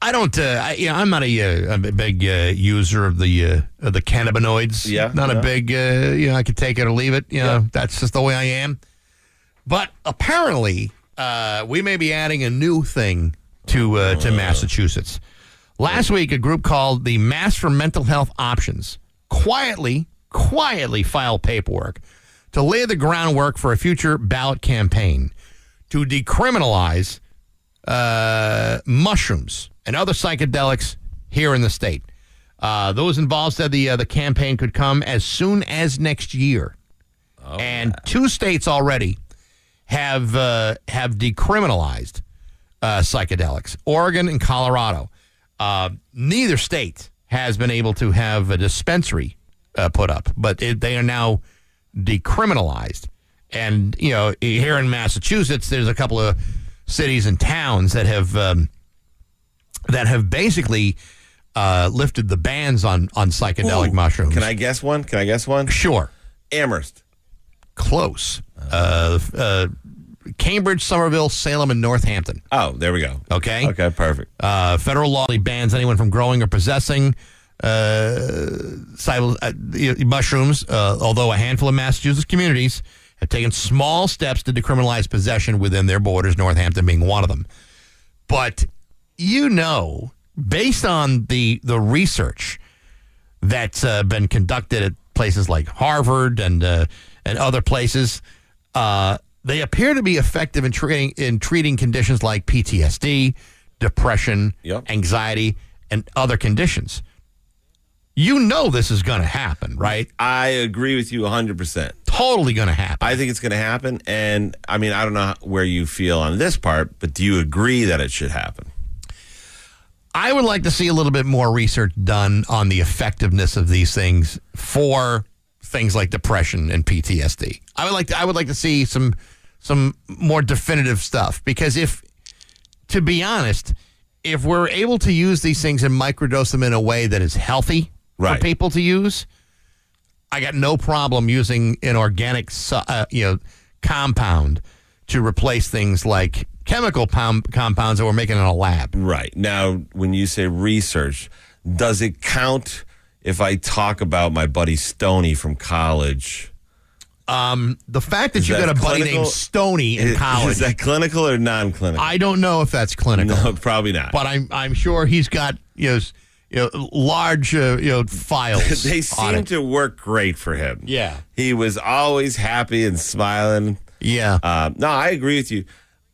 I don't. Uh, I, you know, I'm not a, uh, a big uh, user of the uh, of the cannabinoids. Yeah, not yeah. a big. Uh, you know, I could take it or leave it. You know, Yeah. that's just the way I am. But apparently, uh, we may be adding a new thing to uh, to Massachusetts. Last week, a group called the Mass for Mental Health Options quietly, quietly filed paperwork to lay the groundwork for a future ballot campaign to decriminalize uh, mushrooms and other psychedelics here in the state. Uh, those involved said the uh, the campaign could come as soon as next year, and two states already have uh, have decriminalized uh, psychedelics: Oregon and Colorado. Uh, neither state has been able to have a dispensary uh, put up, but it, they are now decriminalized. And you know, here in Massachusetts, there's a couple of cities and towns that have um, that have basically uh, lifted the bans on on psychedelic Ooh, mushrooms. Can I guess one? Can I guess one? Sure. Amherst. Close. Uh, uh, Cambridge, Somerville, Salem, and Northampton. Oh, there we go. Okay. Okay, perfect. Uh, federal law bans anyone from growing or possessing uh, uh, mushrooms, uh, although a handful of Massachusetts communities have taken small steps to decriminalize possession within their borders, Northampton being one of them. But you know, based on the the research that's uh, been conducted at places like Harvard and uh, and other places, uh, they appear to be effective in treating in treating conditions like PTSD, depression, anxiety, and other conditions. You know this is going to happen, right? I agree with you 100%. Totally going to happen. I think it's going to happen. And I mean, I don't know where you feel on this part, but do you agree that it should happen? I would like to see a little bit more research done on the effectiveness of these things for things like depression and PTSD. I would like to, I would like to see some some more definitive stuff because if to be honest, if we're able to use these things and microdose them in a way that is healthy Right. for people to use, I got no problem using an organic uh, you know compound to replace things like chemical pom- compounds that we're making in a lab. Right. Now, when you say research, does it count if I talk about my buddy Stony from college? Um, the fact that Is you that got a buddy named Stony in Is- college, Is that clinical or non clinical? I don't know if that's clinical. No, probably not. but I'm I'm sure he's got you know, you know large uh, you know files. they seem to work great for him. Yeah. He was always happy and smiling. Yeah. Um, no, I agree with you.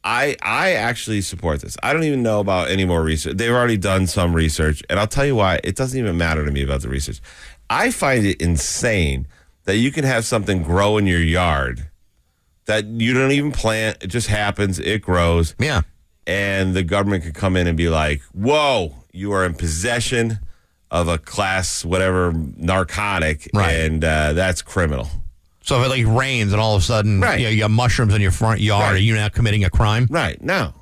I I actually support this. I don't even know about any more research. They've already done some research, and I'll tell you why. It doesn't even matter to me about the research. I find it insane that you can have something grow in your yard that you don't even plant. It just happens. It grows. Yeah. And the government could come in and be like, "Whoa, you are in possession of a class whatever narcotic, Right. and uh, that's criminal." So if it like rains and all of a sudden Right. you, know, you got mushrooms in your front yard, Right. are you now committing a crime? Right? No,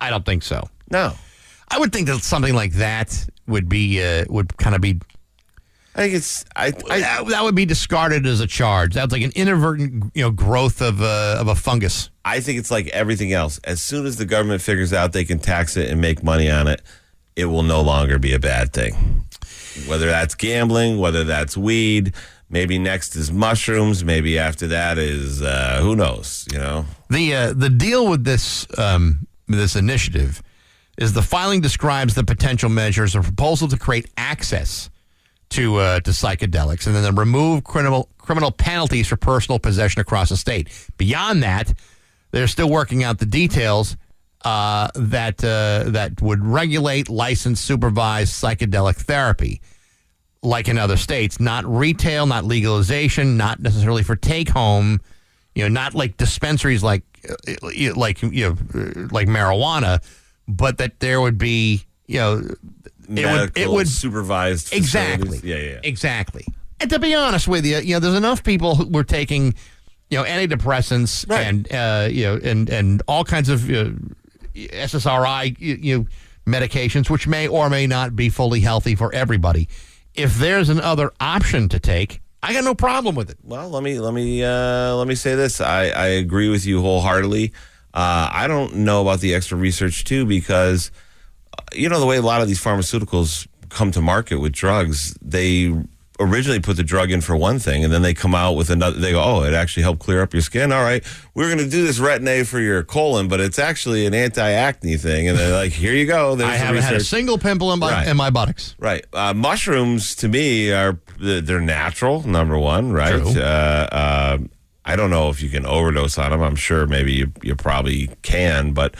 I don't think so. no. I would think that something like that would be uh, would kind of be I think it's I, I that, that would be discarded as a charge. That's like an inadvertent you know growth of uh, of a fungus. I think it's like everything else. As soon as the government figures out they can tax it and make money on it, it will no longer be a bad thing. Whether that's gambling, whether that's weed, maybe next is mushrooms, maybe after that is uh, who knows, you know. The uh, the deal with this um, this initiative is the filing describes the potential measures a proposal to create access to uh, to psychedelics and then remove criminal criminal penalties for personal possession across the state. Beyond that, they're still working out the details uh, that uh, that would regulate, license, supervise psychedelic therapy like in other states, not retail, not legalization, not necessarily for take home, you know, not like dispensaries like uh, like you know like marijuana, but that there would be, you know, it would Medical it would supervised exactly. Yeah, yeah. exactly. And to be honest with you, you know, there's enough people who were taking, you know, antidepressants Right. and uh, you know, and and all kinds of uh, SSRI, you, medications, which may or may not be fully healthy for everybody. If there's another option to take, I got no problem with it. Well, let me let me uh, let me say this. I, I agree with you wholeheartedly. Uh, I don't know about the extra research too because uh, you know the way a lot of these pharmaceuticals come to market with drugs, they originally put the drug in for one thing and then they come out with another they go oh it actually helped clear up your skin all right we're going to do this retin-a for your colon but it's actually an anti-acne thing and they're like here you go there's I haven't had a single pimple in my Right. in my buttocks. Right. Uh, mushrooms to me are they're natural. Number one, right? Uh, uh, I don't know if you can overdose on them. I'm sure maybe you, you probably can, but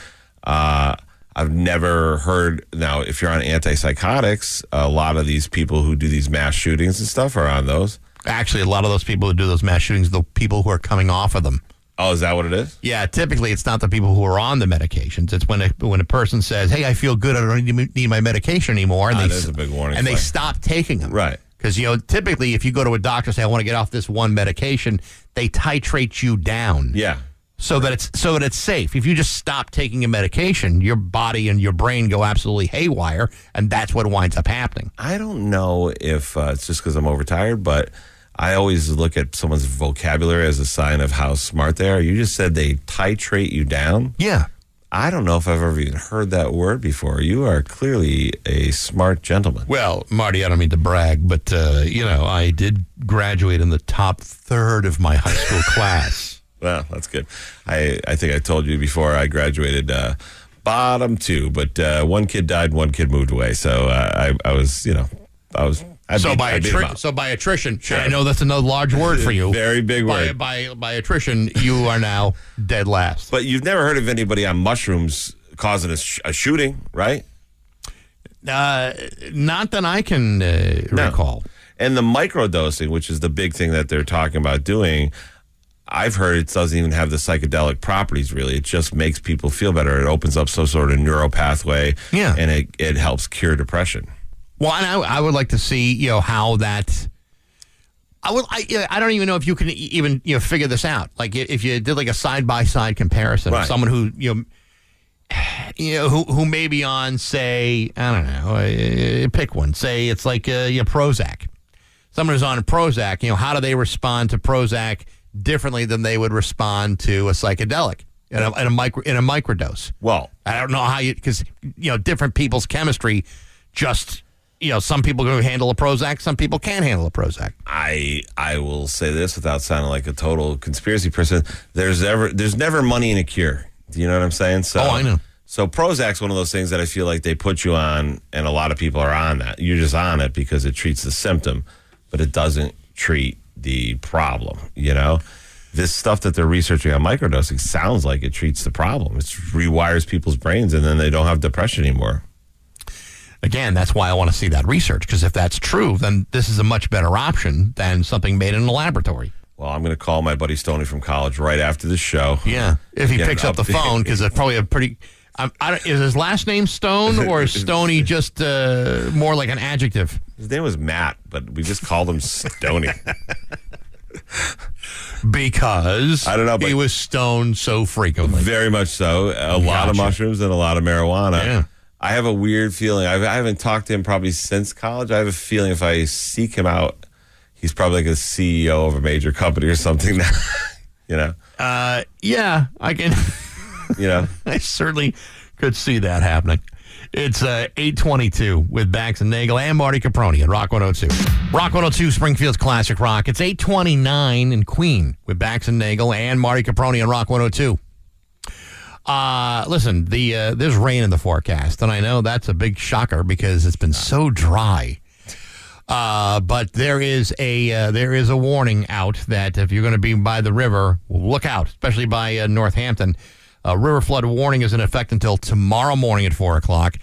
uh, I've never heard. Now, if you're on antipsychotics, a lot of these people who do these mass shootings and stuff are on those. Actually, a lot of those people who do those mass shootings, the people who are coming off of them. Oh, is that what it is? Yeah, typically it's not the people who are on the medications. It's when a, when a person says, "Hey, I feel good. I don't need, need my medication anymore," and Ah, they a big warning and they stop taking them. Right. Because you know, typically, if you go to a doctor and say, "I want to get off this one medication," they titrate you down. Yeah. So that it's so that it's safe. If you just stop taking a medication, your body and your brain go absolutely haywire, and that's what winds up happening. I don't know if uh, it's just because I'm overtired, but I always look at someone's vocabulary as a sign of how smart they are. You just said they titrate you down. Yeah. I don't know if I've ever even heard that word before. You are clearly a smart gentleman. Well, Marty, I don't mean to brag, but uh, you know, I did graduate in the top third of my high school class. Well, that's good. I, I think I told you before I graduated uh, bottom two, but uh, one kid died, one kid moved away. So uh, I, I was, you know, I was. I so beat- by attri- so by attrition, Sure. I know that's another large word for you. Very big by, word. By by attrition, you are now dead last. But you've never heard of anybody on mushrooms causing a, sh- a shooting, right? Uh, not that I can uh, recall. And the microdosing, which is the big thing that they're talking about doing, I've heard it doesn't even have the psychedelic properties really. It just makes people feel better. It opens up some sort of neural pathway. Yeah. And it, it helps cure depression. Well, and I, I would like to see you know how that. I would. I, I don't even know if you can even you know figure this out. Like if you did like a side by side comparison of someone who you know. You know who who may be on say I don't know uh, pick one say it's like uh, you know, Prozac someone who's on Prozac you know how do they respond to Prozac differently than they would respond to a psychedelic in a, in a micro in a microdose Well, I don't know how you because you know different people's chemistry. Just you know, some people can handle a Prozac, some people can't handle a Prozac. I I will say this without sounding like a total conspiracy person. There's ever there's never money in a cure. Do you know what I'm saying? So Oh, I know. So Prozac's one of those things that I feel like they put you on, and a lot of people are on that. You're just on it because it treats the symptom, but it doesn't treat the problem. You know, this stuff that they're researching on microdosing sounds like it treats the problem. It rewires people's brains, and then they don't have depression anymore. Again, that's why I want to see that research because if that's true, then this is a much better option than something made in a laboratory. Well, I'm going to call my buddy Stoney from college right after the show. Yeah, if he Get picks up the phone because it's probably a pretty. Um, I don't, is his last name Stone or is Stony just uh, more like an adjective? His name was Matt, but we just called him Stony. Because I don't know, but he was stoned so frequently. Very much so. A lot of mushrooms and a lot of marijuana. Yeah. I have a weird feeling. I've, I haven't talked to him probably since college. I have a feeling if I seek him out, he's probably like a CEO of a major company or something. Now, you know, Uh, yeah, I can. You know. I certainly could see that happening. It's uh, 822 with Bax and Nagel and Marty Caproni at Rock 102. Rock 102, Springfield's Classic Rock. It's 829 in Queen with Bax and Nagel and Marty Caproni on Rock 102. Uh, listen, the uh, there's rain in the forecast, and I know that's a big shocker because it's been so dry. Uh, but there is a uh, there is a warning out that if you're going to be by the river, look out, especially by uh, Northampton. Uh, river flood warning is in effect until tomorrow morning at four o'clock.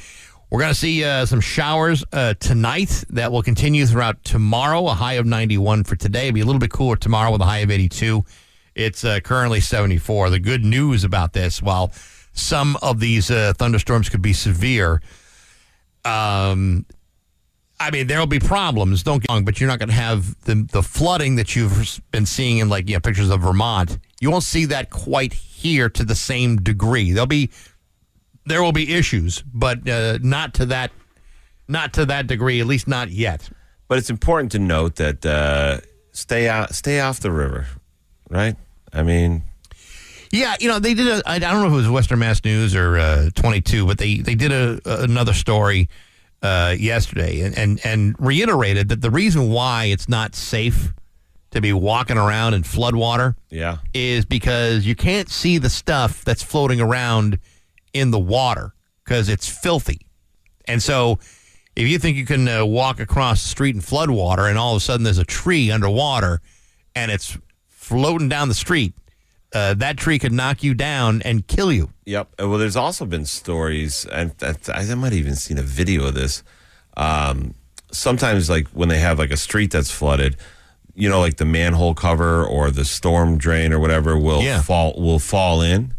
We're going to see uh, some showers uh, tonight that will continue throughout tomorrow. A high of 91 for today. It'll be a little bit cooler tomorrow with a high of 82. It's uh, currently 74. The good news about this, while some of these uh, thunderstorms could be severe, um, I mean, there'll be problems. Don't get wrong, but you're not going to have the the flooding that you've been seeing in like you know pictures of Vermont. You won't see that quite here to the same degree. There'll be there will be issues, but uh, not to that not to that degree. At least not yet. But it's important to note that uh, stay out, stay off the river, right? I mean, Yeah, you know they did. A, I don't know if it was Western Mass News or uh, 22, but they they did a, another story uh, yesterday and, and and reiterated that the reason why it's not safe to be walking around in floodwater yeah, is because you can't see the stuff that's floating around in the water because it's filthy. And so, if you think you can uh, walk across the street in floodwater and all of a sudden there's a tree underwater and it's floating down the street, uh, that tree could knock you down and kill you. Yep. Uh, Well, there's also been stories, and I might have even seen a video of this. Um, sometimes, like when they have like a street that's flooded, you know, like the manhole cover or the storm drain or whatever will Yeah. fall will fall in,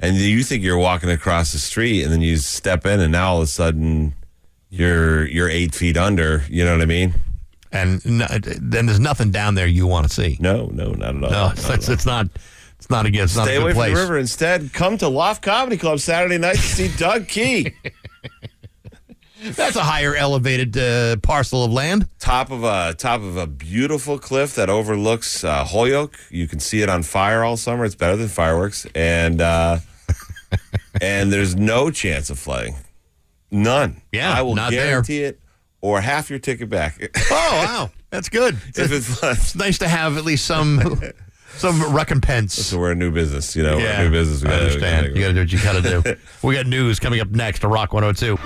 and you think you're walking across the street, and then you step in, and now all of a sudden you're you're eight feet under. You know what I mean? And no, then there's nothing down there you want to see. No, no, not at all. No, it's, at it's, it's not. It's not. It's not Stay a good away place. from the river. Instead, come to Loft Comedy Club Saturday night to see Doug Key. That's a higher elevated uh, parcel of land. Top of a top of a beautiful cliff that overlooks uh, Holyoke. You can see it on fire all summer. It's better than fireworks, and uh, and there's no chance of flooding. None. Yeah, I will not there. guarantee it, or half your ticket back. Oh wow, that's good. if it floods. It's nice to have at least some some recompense. So we're a new business, you know. We're Yeah, a new business. We I gotta- we understand. gotta- You got to do what you got to do. we got news coming up next to Rock 102.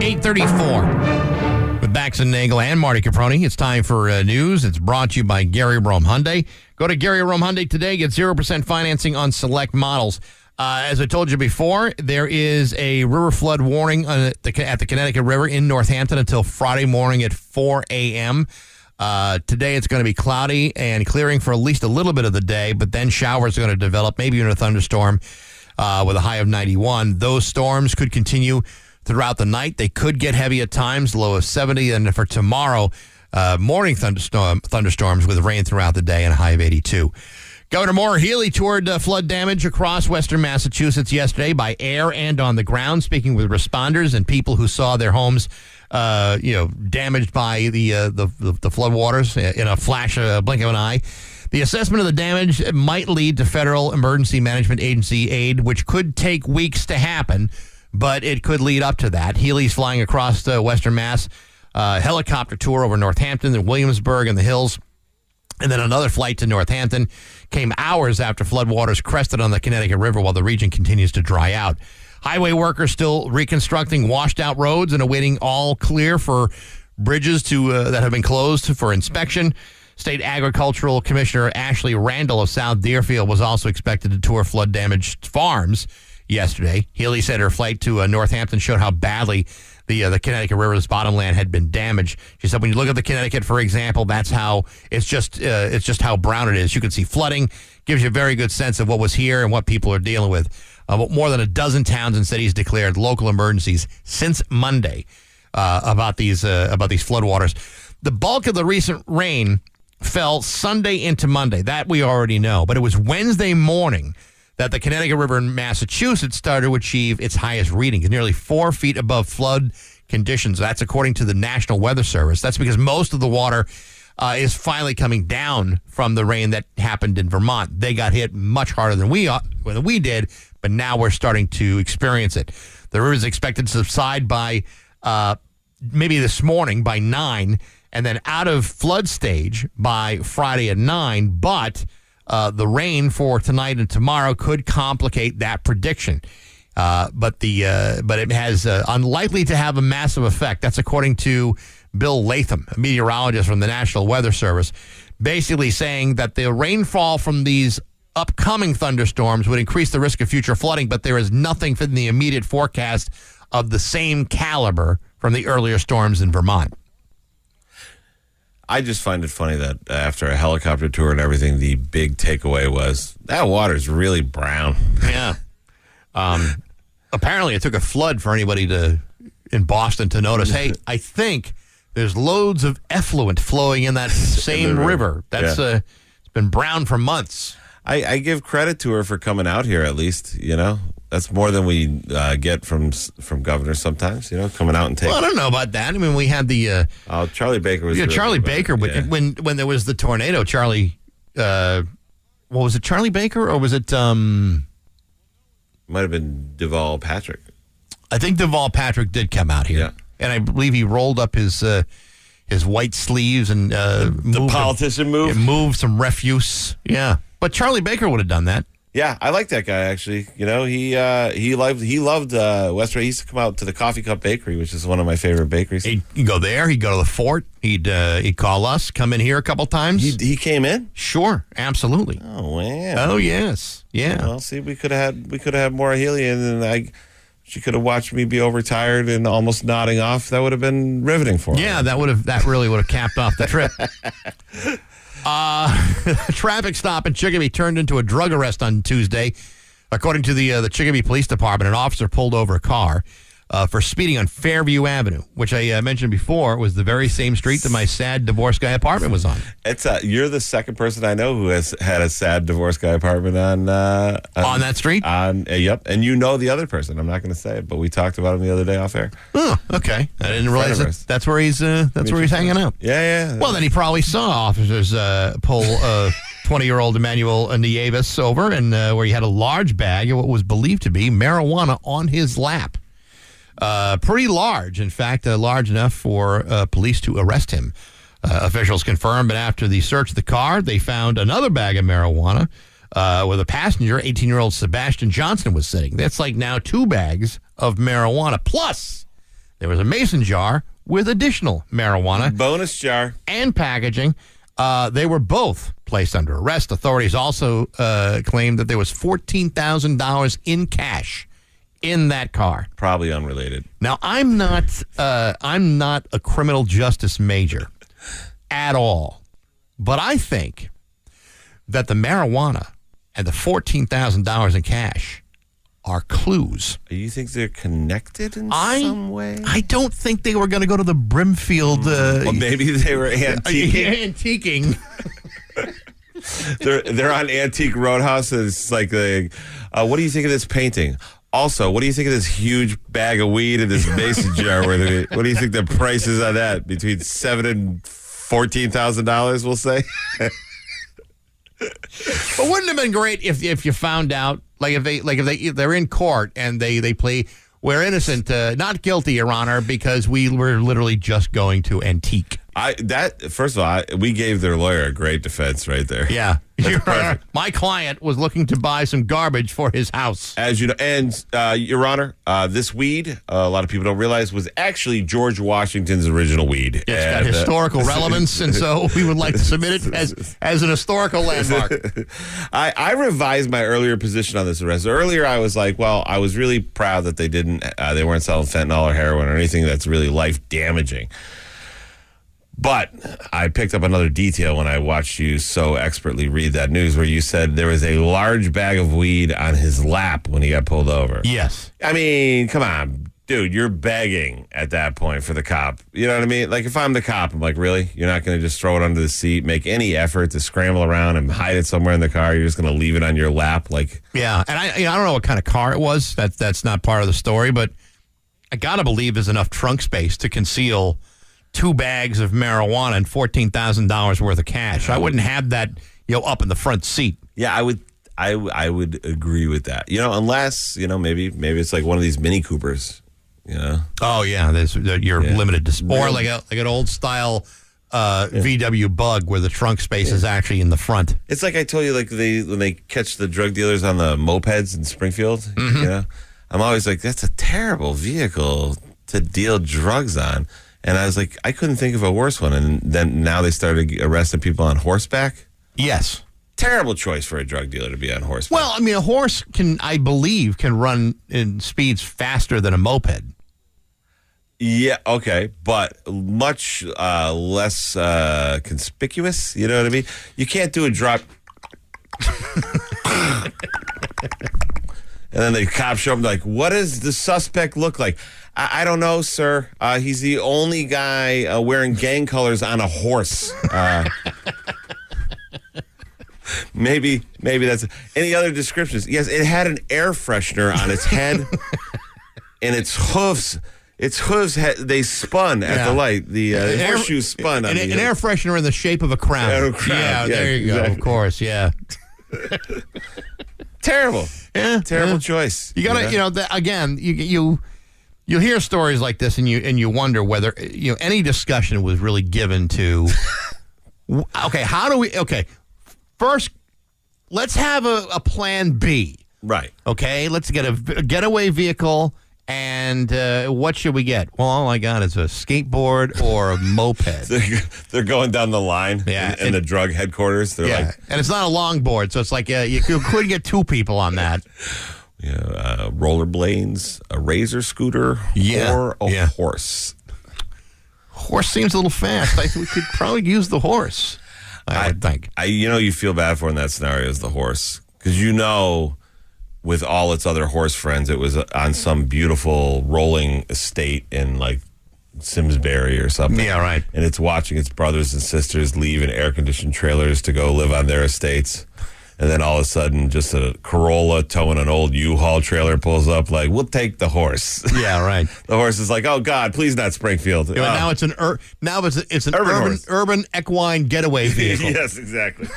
834 with Bax and Nagel and Marty Caproni. It's time for uh, news. It's brought to you by Gary Rome Hyundai. Go to Gary Rome Hyundai today. Get 0% financing on select models. Uh, as I told you before, there is a river flood warning on the, at the Connecticut River in Northampton until Friday morning at 4 a.m. Uh, today it's going to be cloudy and clearing for at least a little bit of the day, but then showers are going to develop, maybe even a thunderstorm uh, with a high of 91. Those storms could continue throughout the night. They could get heavy at times, low of 70. And for tomorrow, uh, morning thunderstorm, thunderstorms with rain throughout the day and a high of 82. Governor Maura Healey toured uh, flood damage across western Massachusetts yesterday by air and on the ground, speaking with responders and people who saw their homes, uh, you know, damaged by the, uh, the the the flood waters in a flash, a blink of an eye. The assessment of the damage might lead to federal emergency management agency aid, which could take weeks to happen, but it could lead up to that. Healey's flying across uh, western Mass, uh, helicopter tour over Northampton and Williamsburg and the hills. And then another flight to Northampton came hours after floodwaters crested on the Connecticut River while the region continues to dry out. Highway workers still reconstructing washed out roads and awaiting all clear for bridges to uh, that have been closed for inspection. State Agricultural Commissioner Ashley Randle of South Deerfield was also expected to tour flood damaged farms yesterday. Healey said her flight to uh, Northampton showed how badly the uh, the Connecticut River's bottomland had been damaged. She said, when you look at the Connecticut, for example, that's how it's just uh, it's just how brown it is. You can see flooding, gives you a very good sense of what was here and what people are dealing with. Uh, more than a dozen towns and cities declared local emergencies since Monday uh, about these uh, about these floodwaters. The bulk of the recent rain fell Sunday into Monday. That we already know, but it was Wednesday morning that the Connecticut River in Massachusetts started to achieve its highest reading, nearly four feet above flood conditions. That's according to the National Weather Service. That's because most of the water uh, is finally coming down from the rain that happened in Vermont. They got hit much harder than we uh, than we did, but now we're starting to experience it. The river is expected to subside by uh, maybe this morning by nine, and then out of flood stage by Friday at nine, but uh, the rain for tonight and tomorrow could complicate that prediction. Uh, but the uh, but it has unlikely to have a massive effect. That's according to Bill Latham, a meteorologist from the National Weather Service, basically saying that the rainfall from these upcoming thunderstorms would increase the risk of future flooding, but there is nothing in the immediate forecast of the same caliber from the earlier storms in Vermont. I just find it funny that after a helicopter tour and everything, the big takeaway was that water's really brown. Yeah. Um, apparently, it took a flood for anybody to in Boston to notice. Hey, I think there's loads of effluent flowing in that same river. river. That's Yeah. uh, it's been brown for months. I, I give credit to her for coming out here. At least you know that's more than we uh, get from from governors sometimes. You know, coming out and taking. Well, I don't know about that. I mean, we had the uh, Oh, Charlie Baker was. yeah, Charlie Baker, it. Yeah. when when there was the tornado, Charlie, uh, what was it? Charlie Baker or was it? Um, might have been Deval Patrick. I think Deval Patrick did come out here, Yeah. And I believe he rolled up his uh, his white sleeves and uh, The moved- politician move. Moved some refuse. Yeah, but Charlie Baker would have done that. Yeah, I like that guy actually. You know, he uh, he loved he loved uh, West. He used to come out to the Coffee Cup Bakery, which is one of my favorite bakeries. He'd, he'd go there. He'd go to the fort. He'd uh, he'd call us, come in here a couple times. He, he came in. sure, absolutely. Oh wow. Oh yes, yeah. Well, see, we could have had we could have had Maura Healey, and I she could have watched me be overtired and almost nodding off. That would have been riveting for her. Yeah, that would have that really would have capped off the trip. Uh, a traffic stop in Chicopee turned into a drug arrest on Tuesday, according to the uh, the Chicopee Police Department. An officer pulled over a car. Uh, for speeding on Fairview Avenue, which I uh, mentioned before was the very same street that my sad divorce guy apartment was on. It's uh, you're the second person I know who has had a sad divorce guy apartment on uh, On that street? On uh, yep, and you know the other person. I'm not going to say it, but we talked about him the other day off air. Oh, okay. I didn't realize that that's where he's uh, that's where he's hanging out. Yeah, yeah. Well, then he probably saw officers uh, pull uh, 20 year old Emmanuel Nieves over and uh, where he had a large bag of what was believed to be marijuana on his lap. Uh, pretty large, in fact, uh, large enough for uh, police to arrest him. Uh, officials confirmed, but after the search of the car, they found another bag of marijuana uh, where the passenger, 18 year old Sebastian Johnson, was sitting. That's like now two bags of marijuana. Plus, there was a mason jar with additional marijuana bonus jar and packaging. Uh, they were both placed under arrest. Authorities also uh, claimed that there was fourteen thousand dollars in cash in that car. Probably unrelated. Now, I'm not. Uh, I'm not a criminal justice major at all, but I think that the marijuana and the fourteen thousand dollars in cash are clues. You think they're connected in I, some way? I don't think they were going to go to the Brimfield. Uh, Well, maybe they were antiquing. antiquing. they're they're on Antique Roadhouse. And it's like, the, uh, what do you think of this painting? Also, what do you think of this huge bag of weed in this mason jar? Where what do you think the price is on that? Between seven and fourteen thousand dollars, we'll say. But wouldn't it have been great if if you found out, like if they like if they if they're in court and they they play we're innocent, uh, not guilty, Your Honor, because we were literally just going to antique. I that first of all, I, we gave their lawyer a great defense right there. Yeah, Honor, my client was looking to buy some garbage for his house. As you know, and uh, Your Honor, uh, this weed, uh, a lot of people don't realize, was actually George Washington's original weed. It's got And, uh, historical relevance, and so we would like to submit it as as an historical landmark. I, I revised my earlier position on this arrest. Earlier, I was like, well, I was really proud that they didn't, uh, they weren't selling fentanyl or heroin or anything that's really life damaging. But I picked up another detail when I watched you so expertly read that news where you said there was a large bag of weed on his lap when he got pulled over. Yes. I mean, come on, dude, you're begging at that point for the cop. You know what I mean? Like, if I'm the cop, I'm like, really? You're not going to just throw it under the seat, make any effort to scramble around and hide it somewhere in the car? You're just going to leave it on your lap? Like, Yeah, and I you know, I don't know what kind of car it was. That that's not part of the story, but I gotta believe there's enough trunk space to conceal two bags of marijuana and fourteen thousand dollars worth of cash. I wouldn't have that you know up in the front seat. yeah, I would. I, I would agree with that. You know, unless, you know, maybe maybe it's like one of these Mini Coopers, you know? Oh yeah, there's you're Yeah. limited to or like a like an old style uh, VW Bug where the trunk space is actually in the front. It's like I told you, like they when they catch the drug dealers on the mopeds in Springfield. Mm-hmm. You know, I'm always like, that's a terrible vehicle to deal drugs on. And I was like, I couldn't think of a worse one. And then now they started arresting people on horseback. Yes. Terrible choice for a drug dealer to be on horseback. Well, I mean, a horse can, I believe, can run in speeds faster than a moped. Yeah, okay, but much uh, less uh, conspicuous. You know what I mean? You can't do a drop. and then the cops show up like, "What does the suspect look like?" I, I don't know, sir. Uh, he's the only guy uh, wearing gang colors on a horse. Uh, maybe, maybe that's any other descriptions. Yes, it had an air freshener on its head, and its hoofs. Its hooves had, they spun at Yeah. the light. The uh, An air- horseshoe spun on An, the an air freshener in the shape of a crown. Yeah, a crown. Yeah, there you go. Of exactly. course, yeah. terrible. Yeah, Terrible yeah. choice. You gotta, you know, again, you you you hear stories like this, and you and you wonder whether you know any discussion was really given to. okay, how do we? Okay, first, let's have a, a plan B. Right. Okay, let's get a getaway vehicle. And uh, what should we get? Well, all I got is a skateboard or a moped. They're, going down the line Yeah, in, in and- the drug headquarters. They're yeah, like, and it's not a longboard, so it's like uh, you, you could get two people on that. You know, uh, rollerblades, a razor scooter, Yeah, or a yeah. horse. Horse seems a little fast. I think we could probably use the horse. I, would think. I, you know, you feel bad for in that scenario is the horse because you know with all its other horse friends. It was on some beautiful rolling estate in like Simsbury or something. Yeah, right. And it's watching its brothers and sisters leave in air conditioned trailers to go live on their estates. And then all of a sudden, just a Corolla towing an old U-Haul trailer pulls up. Like, we'll take the horse. Yeah, right. the horse is like, "Oh God, please not Springfield." Yeah, Oh. now it's an ur- now it's a, it's an Urban urban urban, equine getaway vehicle. yes, exactly.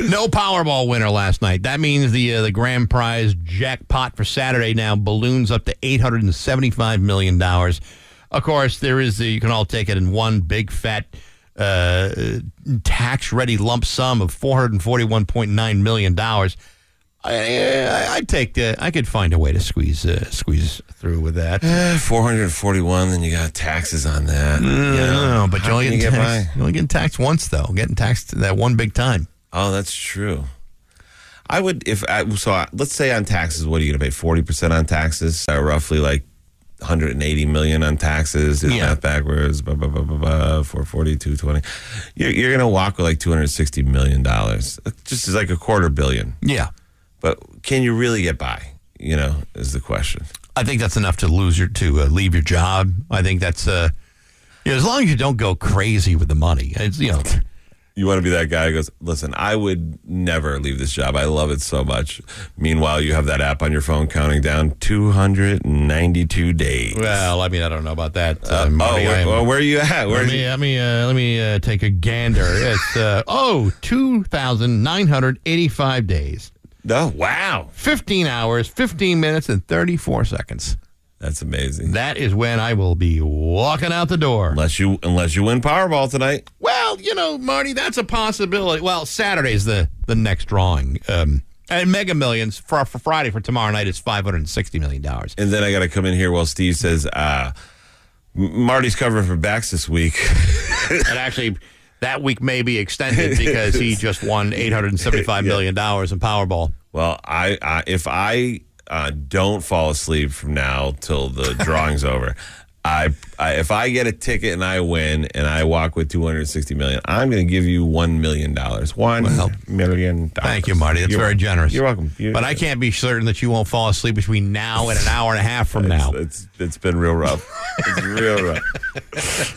No Powerball winner last night. That means the uh, the grand prize jackpot for Saturday now balloons up to eight hundred and seventy five million dollars. Of course, there is the, you can all take it in one big fat uh, tax ready lump sum of four hundred and forty one point nine million dollars. I, I I'd take the, I could find a way to squeeze uh, squeeze through with that. Four hundred forty-one. Then you got taxes on that. you know. No, but you only get, you taxed, you only getting taxed once though. Getting taxed that one big time. Oh, that's true. I would if I, so. I, let's say on taxes, what are you going to pay? Forty percent on taxes, uh, roughly like 180 million on taxes. Do Yeah. math backwards. Blah, blah, blah, blah, blah, 440, 220. You're, you're going to walk with like 260 million dollars, just as like a quarter billion. Yeah. But can you really get by? You know, is the question. I think that's enough to lose your to uh, leave your job. I think that's uh, you know, as long as you don't go crazy with the money. It's you know, You want to be that guy who goes, listen, I would never leave this job. I love it so much. Meanwhile, you have that app on your phone counting down 292 days. well, I mean, I don't know about that. Uh, Uh, oh, Marty. I where, well, where are you at? Where let me you? let me uh, let me uh, take a gander. It's uh, oh two thousand nine hundred eighty five days, No, wow. fifteen hours, fifteen minutes, and thirty four seconds. That's amazing. That is when I will be walking out the door. Unless you unless you win Powerball tonight. Well, you know, Marty, that's a possibility. Well, Saturday's the the next drawing. Um, and Mega Millions for, for Friday for tomorrow night is five hundred and sixty million dollars. And then I got to come in here while Steve says, uh, Marty's covering for backs this week. and actually, that week may be extended because he just won eight hundred and seventy five million dollars in Powerball. well, I, I if I uh, don't fall asleep from now till the drawing's over, I, I if I get a ticket and I win and I walk with two hundred sixty million, I'm going to give you one million dollars. One million dollars. Thank you, Marty. That's You're very generous. You're welcome. You- but I can't be certain that you won't fall asleep between now and an hour and a half from now. It's, it's it's been real rough. It's real rough.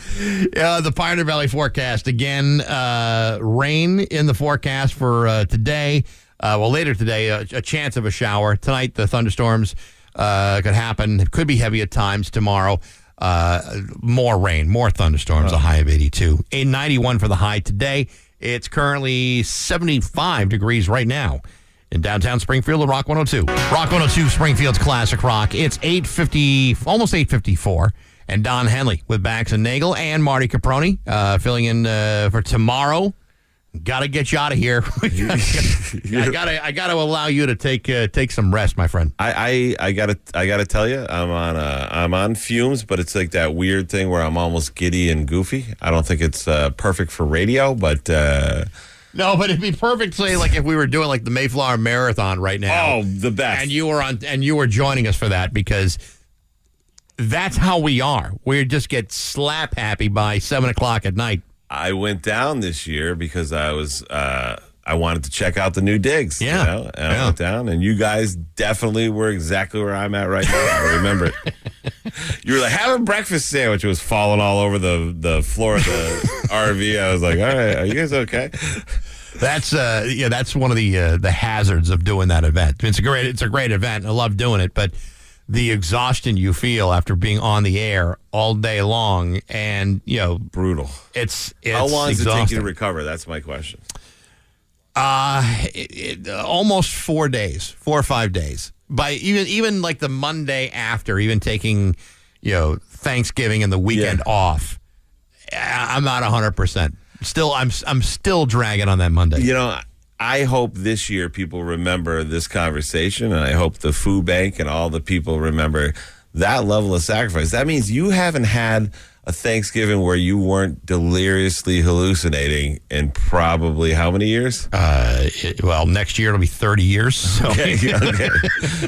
Uh, the Pioneer Valley forecast again. Uh, rain in the forecast for uh, today. Uh, well, later today, a, a chance of a shower tonight. The thunderstorms uh, could happen. It could be heavy at times tomorrow. Uh, more rain, more thunderstorms. A high of eighty-two. A ninety-one for the high today. It's currently seventy-five degrees right now. In downtown Springfield, at Rock 102. Rock 102, Springfield's Classic Rock. It's 850, almost 854 and Don Henley with Bax and Nagel and Marty Caproni uh, filling in uh, for tomorrow. Got to get you out of here. I got to I got to allow you to take uh, take some rest, my friend. I, I I gotta I gotta tell you, I'm on uh, I'm on fumes, but it's like that weird thing where I'm almost giddy and goofy. I don't think it's uh, perfect for radio, but uh, No, but it'd be perfect. Say like if we were doing like the Mayflower Marathon right now. oh, the best. and you were on and you were joining us for that because that's how we are. We just get slap happy by seven o'clock at night. I went down this year because I was uh, I wanted to check out the new digs. you Yeah. know? and I went down, and you guys definitely were exactly where I'm at right now. I remember it. You were like, have a breakfast sandwich. It was falling all over the, the floor of the RV. I was like, all right, are you guys okay? That's uh yeah, that's one of the uh, the hazards of doing that event. It's a great it's a great event. I love doing it, but the exhaustion you feel after being on the air all day long and you know Brutal. it's it's How long does it take you to recover? That's my question. Uh, it, it, uh, almost four days, four or five days. By even even like the Monday after, even taking you know Thanksgiving and the weekend off, I- I'm not hundred percent. Still, I'm I'm still dragging on that Monday. You know, I hope this year people remember this conversation, and I hope the food bank and all the people remember that level of sacrifice. That means you haven't had a Thanksgiving where you weren't deliriously hallucinating in probably how many years? Uh, well, next year it'll be 30 years. So. Okay, okay.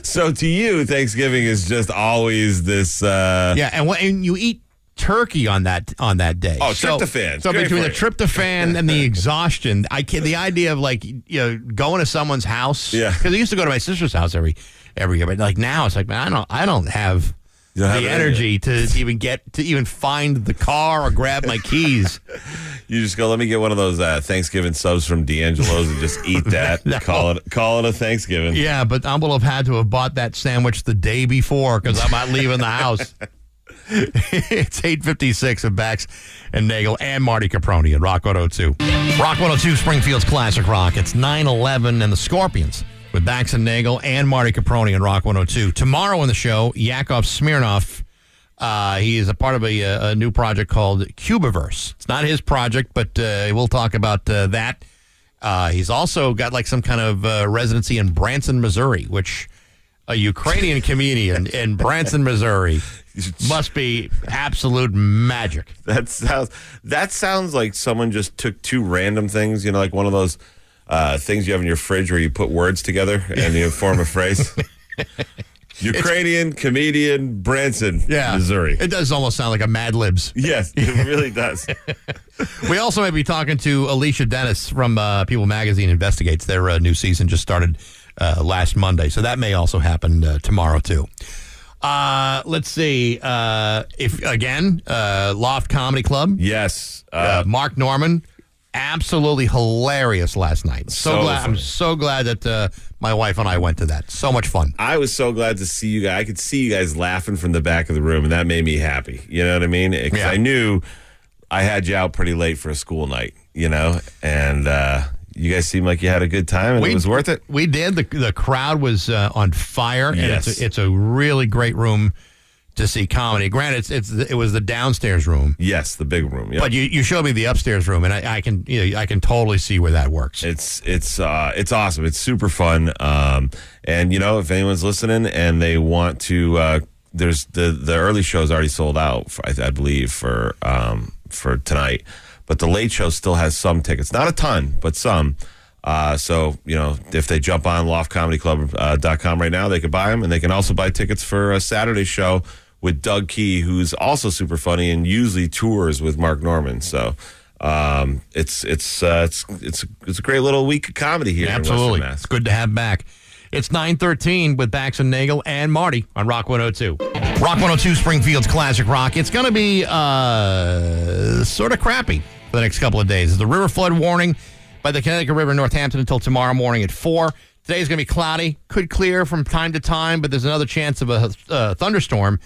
so to you, Thanksgiving is just always this. Uh, yeah, and when and you eat turkey on that on that day. Oh, so, tryptophan. So Great between the tryptophan and the exhaustion, I can the idea of like you know going to someone's house. Yeah. because I used to go to my sister's house every every year, but like now it's like man, I don't I don't have. Have the any- energy to even get to even find the car or grab my keys. You just go. Let me get one of those uh, Thanksgiving subs from D'Angelo's and just eat that. No. Call it call it a Thanksgiving. Yeah, but I will have had to have bought that sandwich the day before because I'm not leaving the house. it's 856 of Bax and Nagel and Marty Caproni at Rock 102. Rock 102, Springfield's Classic Rock. It's 9 11 and the Scorpions with Bax and Nagel and Marty Caproni at Rock 102. Tomorrow on the show, Yakov Smirnoff. Uh, he is a part of a, a new project called Cubiverse. It's not his project, but uh, we'll talk about uh, that. Uh, he's also got like some kind of uh, residency in Branson, Missouri, which a Ukrainian comedian in Branson, Missouri must be absolute magic. That sounds that sounds like someone just took two random things, you know, like one of those uh, things you have in your fridge where you put words together and you form a phrase. Ukrainian comedian Branson, yeah, Missouri. It does almost sound like a Mad Libs. Yes, it really does. we also might be talking to Alicia Dennis from uh, People Magazine Investigates. Their uh, new season just started uh, last Monday, so that may also happen uh, tomorrow too. Uh, let's see. Uh, if again, uh, Loft Comedy Club. Yes, uh, Mark Normand, absolutely hilarious last night. So, So glad. I'm so glad that uh, my wife and I went to that. So much fun. I was so glad to see you guys. I could see you guys laughing from the back of the room, and that made me happy. You know what I mean? Because Yeah. I knew I had you out pretty late for a school night, you know, and uh, you guys seemed like you had a good time, and it was worth it. We did. The the crowd was uh, on fire, and it's Yes. a, it's a really great room to see comedy. Granted, it's, it's it was the downstairs room. Yes, the big room. Yeah. But you, you showed me the upstairs room, and I, I can you know, I can totally see where that works. It's it's uh, it's awesome. It's super fun. Um, and you know, if anyone's listening and they want to, uh, there's the the early show's already sold out. For, I, I believe for um, for tonight, but the late show still has some tickets. Not a ton, but some. Uh, so you know, if they jump on loftcomedyclub.com right now, they can buy them, and they can also buy tickets for a Saturday show with Doug Key, who's also super funny and usually tours with Mark Normand. So um, it's it's uh, it's it's it's a great little week of comedy here. Absolutely. It's good to have back. It's 913 with Bax and Nagel and Marty on Rock 102. Rock 102 Springfield's Classic Rock. It's going to be uh, sort of crappy for the next couple of days. The river flood warning by the Connecticut River in Northampton until tomorrow morning at 4. Today is going to be cloudy. Could clear from time to time, but there's another chance of a uh, thunderstorm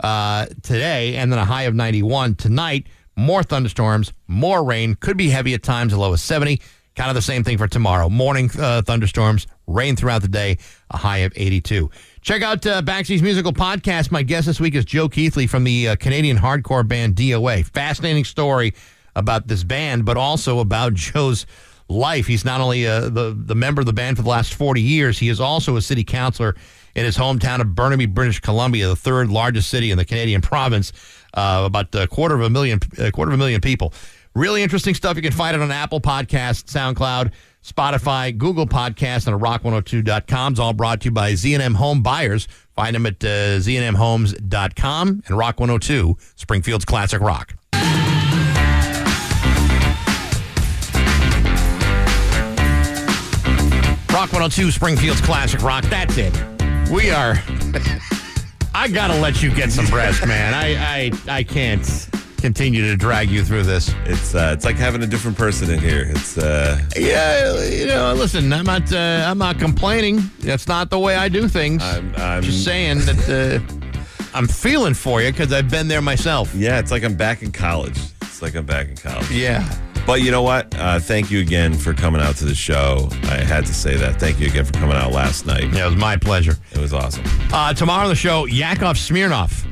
uh, today and then a high of 91. Tonight, more thunderstorms, more rain. Could be heavy at times, a low of 70. Kind of the same thing for tomorrow. Morning uh, thunderstorms, rain throughout the day, a high of 82. Check out uh, Baxi's musical podcast. My guest this week is Joe Keithley from the uh, Canadian hardcore band DOA. Fascinating story about this band, but also about Joe's life. He's not only uh, the, the member of the band for the last 40 years, he is also a city councilor in his hometown of Burnaby, British Columbia, the third largest city in the Canadian province, uh, about a quarter of a million, a quarter of a million people. Really interesting stuff. You can find it on Apple Podcasts, SoundCloud, Spotify, Google Podcasts, and at rock102.com. It's all brought to you by Z&M Home Buyers. Find them at uh, znmhomes.com and Rock 102, Springfield's Classic Rock. Rock 102, Springfield's Classic Rock. That's it. We are. I gotta let you get some rest, man. I I I can't continue to drag you through this. It's uh, it's like having a different person in here. It's uh, Yeah, you know. Listen, I'm not. Uh, I'm not complaining. That's not the way I do things. I'm, I'm just saying that uh, I'm feeling for you because I've been there myself. yeah, it's like I'm back in college. It's like I'm back in college. Yeah. But you know what? Uh, thank you again for coming out to the show. I had to say that. Thank you again for coming out last night. Yeah, it was my pleasure. It was awesome. Uh, tomorrow on the show, Yakov Smirnoff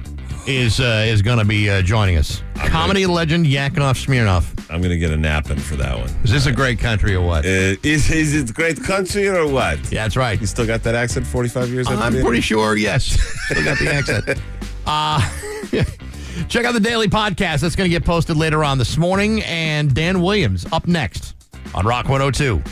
is uh, is going to be uh, joining us. Comedy legend Yakov Smirnoff. I'm gonna get a nap in for that one. Is this a great country or what? Uh, is, is it great country or what? Yeah, that's right. You still got that accent 45 years I'm pretty sure, yes. Still got the accent. Uh, check out the daily podcast. That's going to get posted later on this morning. And Dan Williams up next on Rock 102.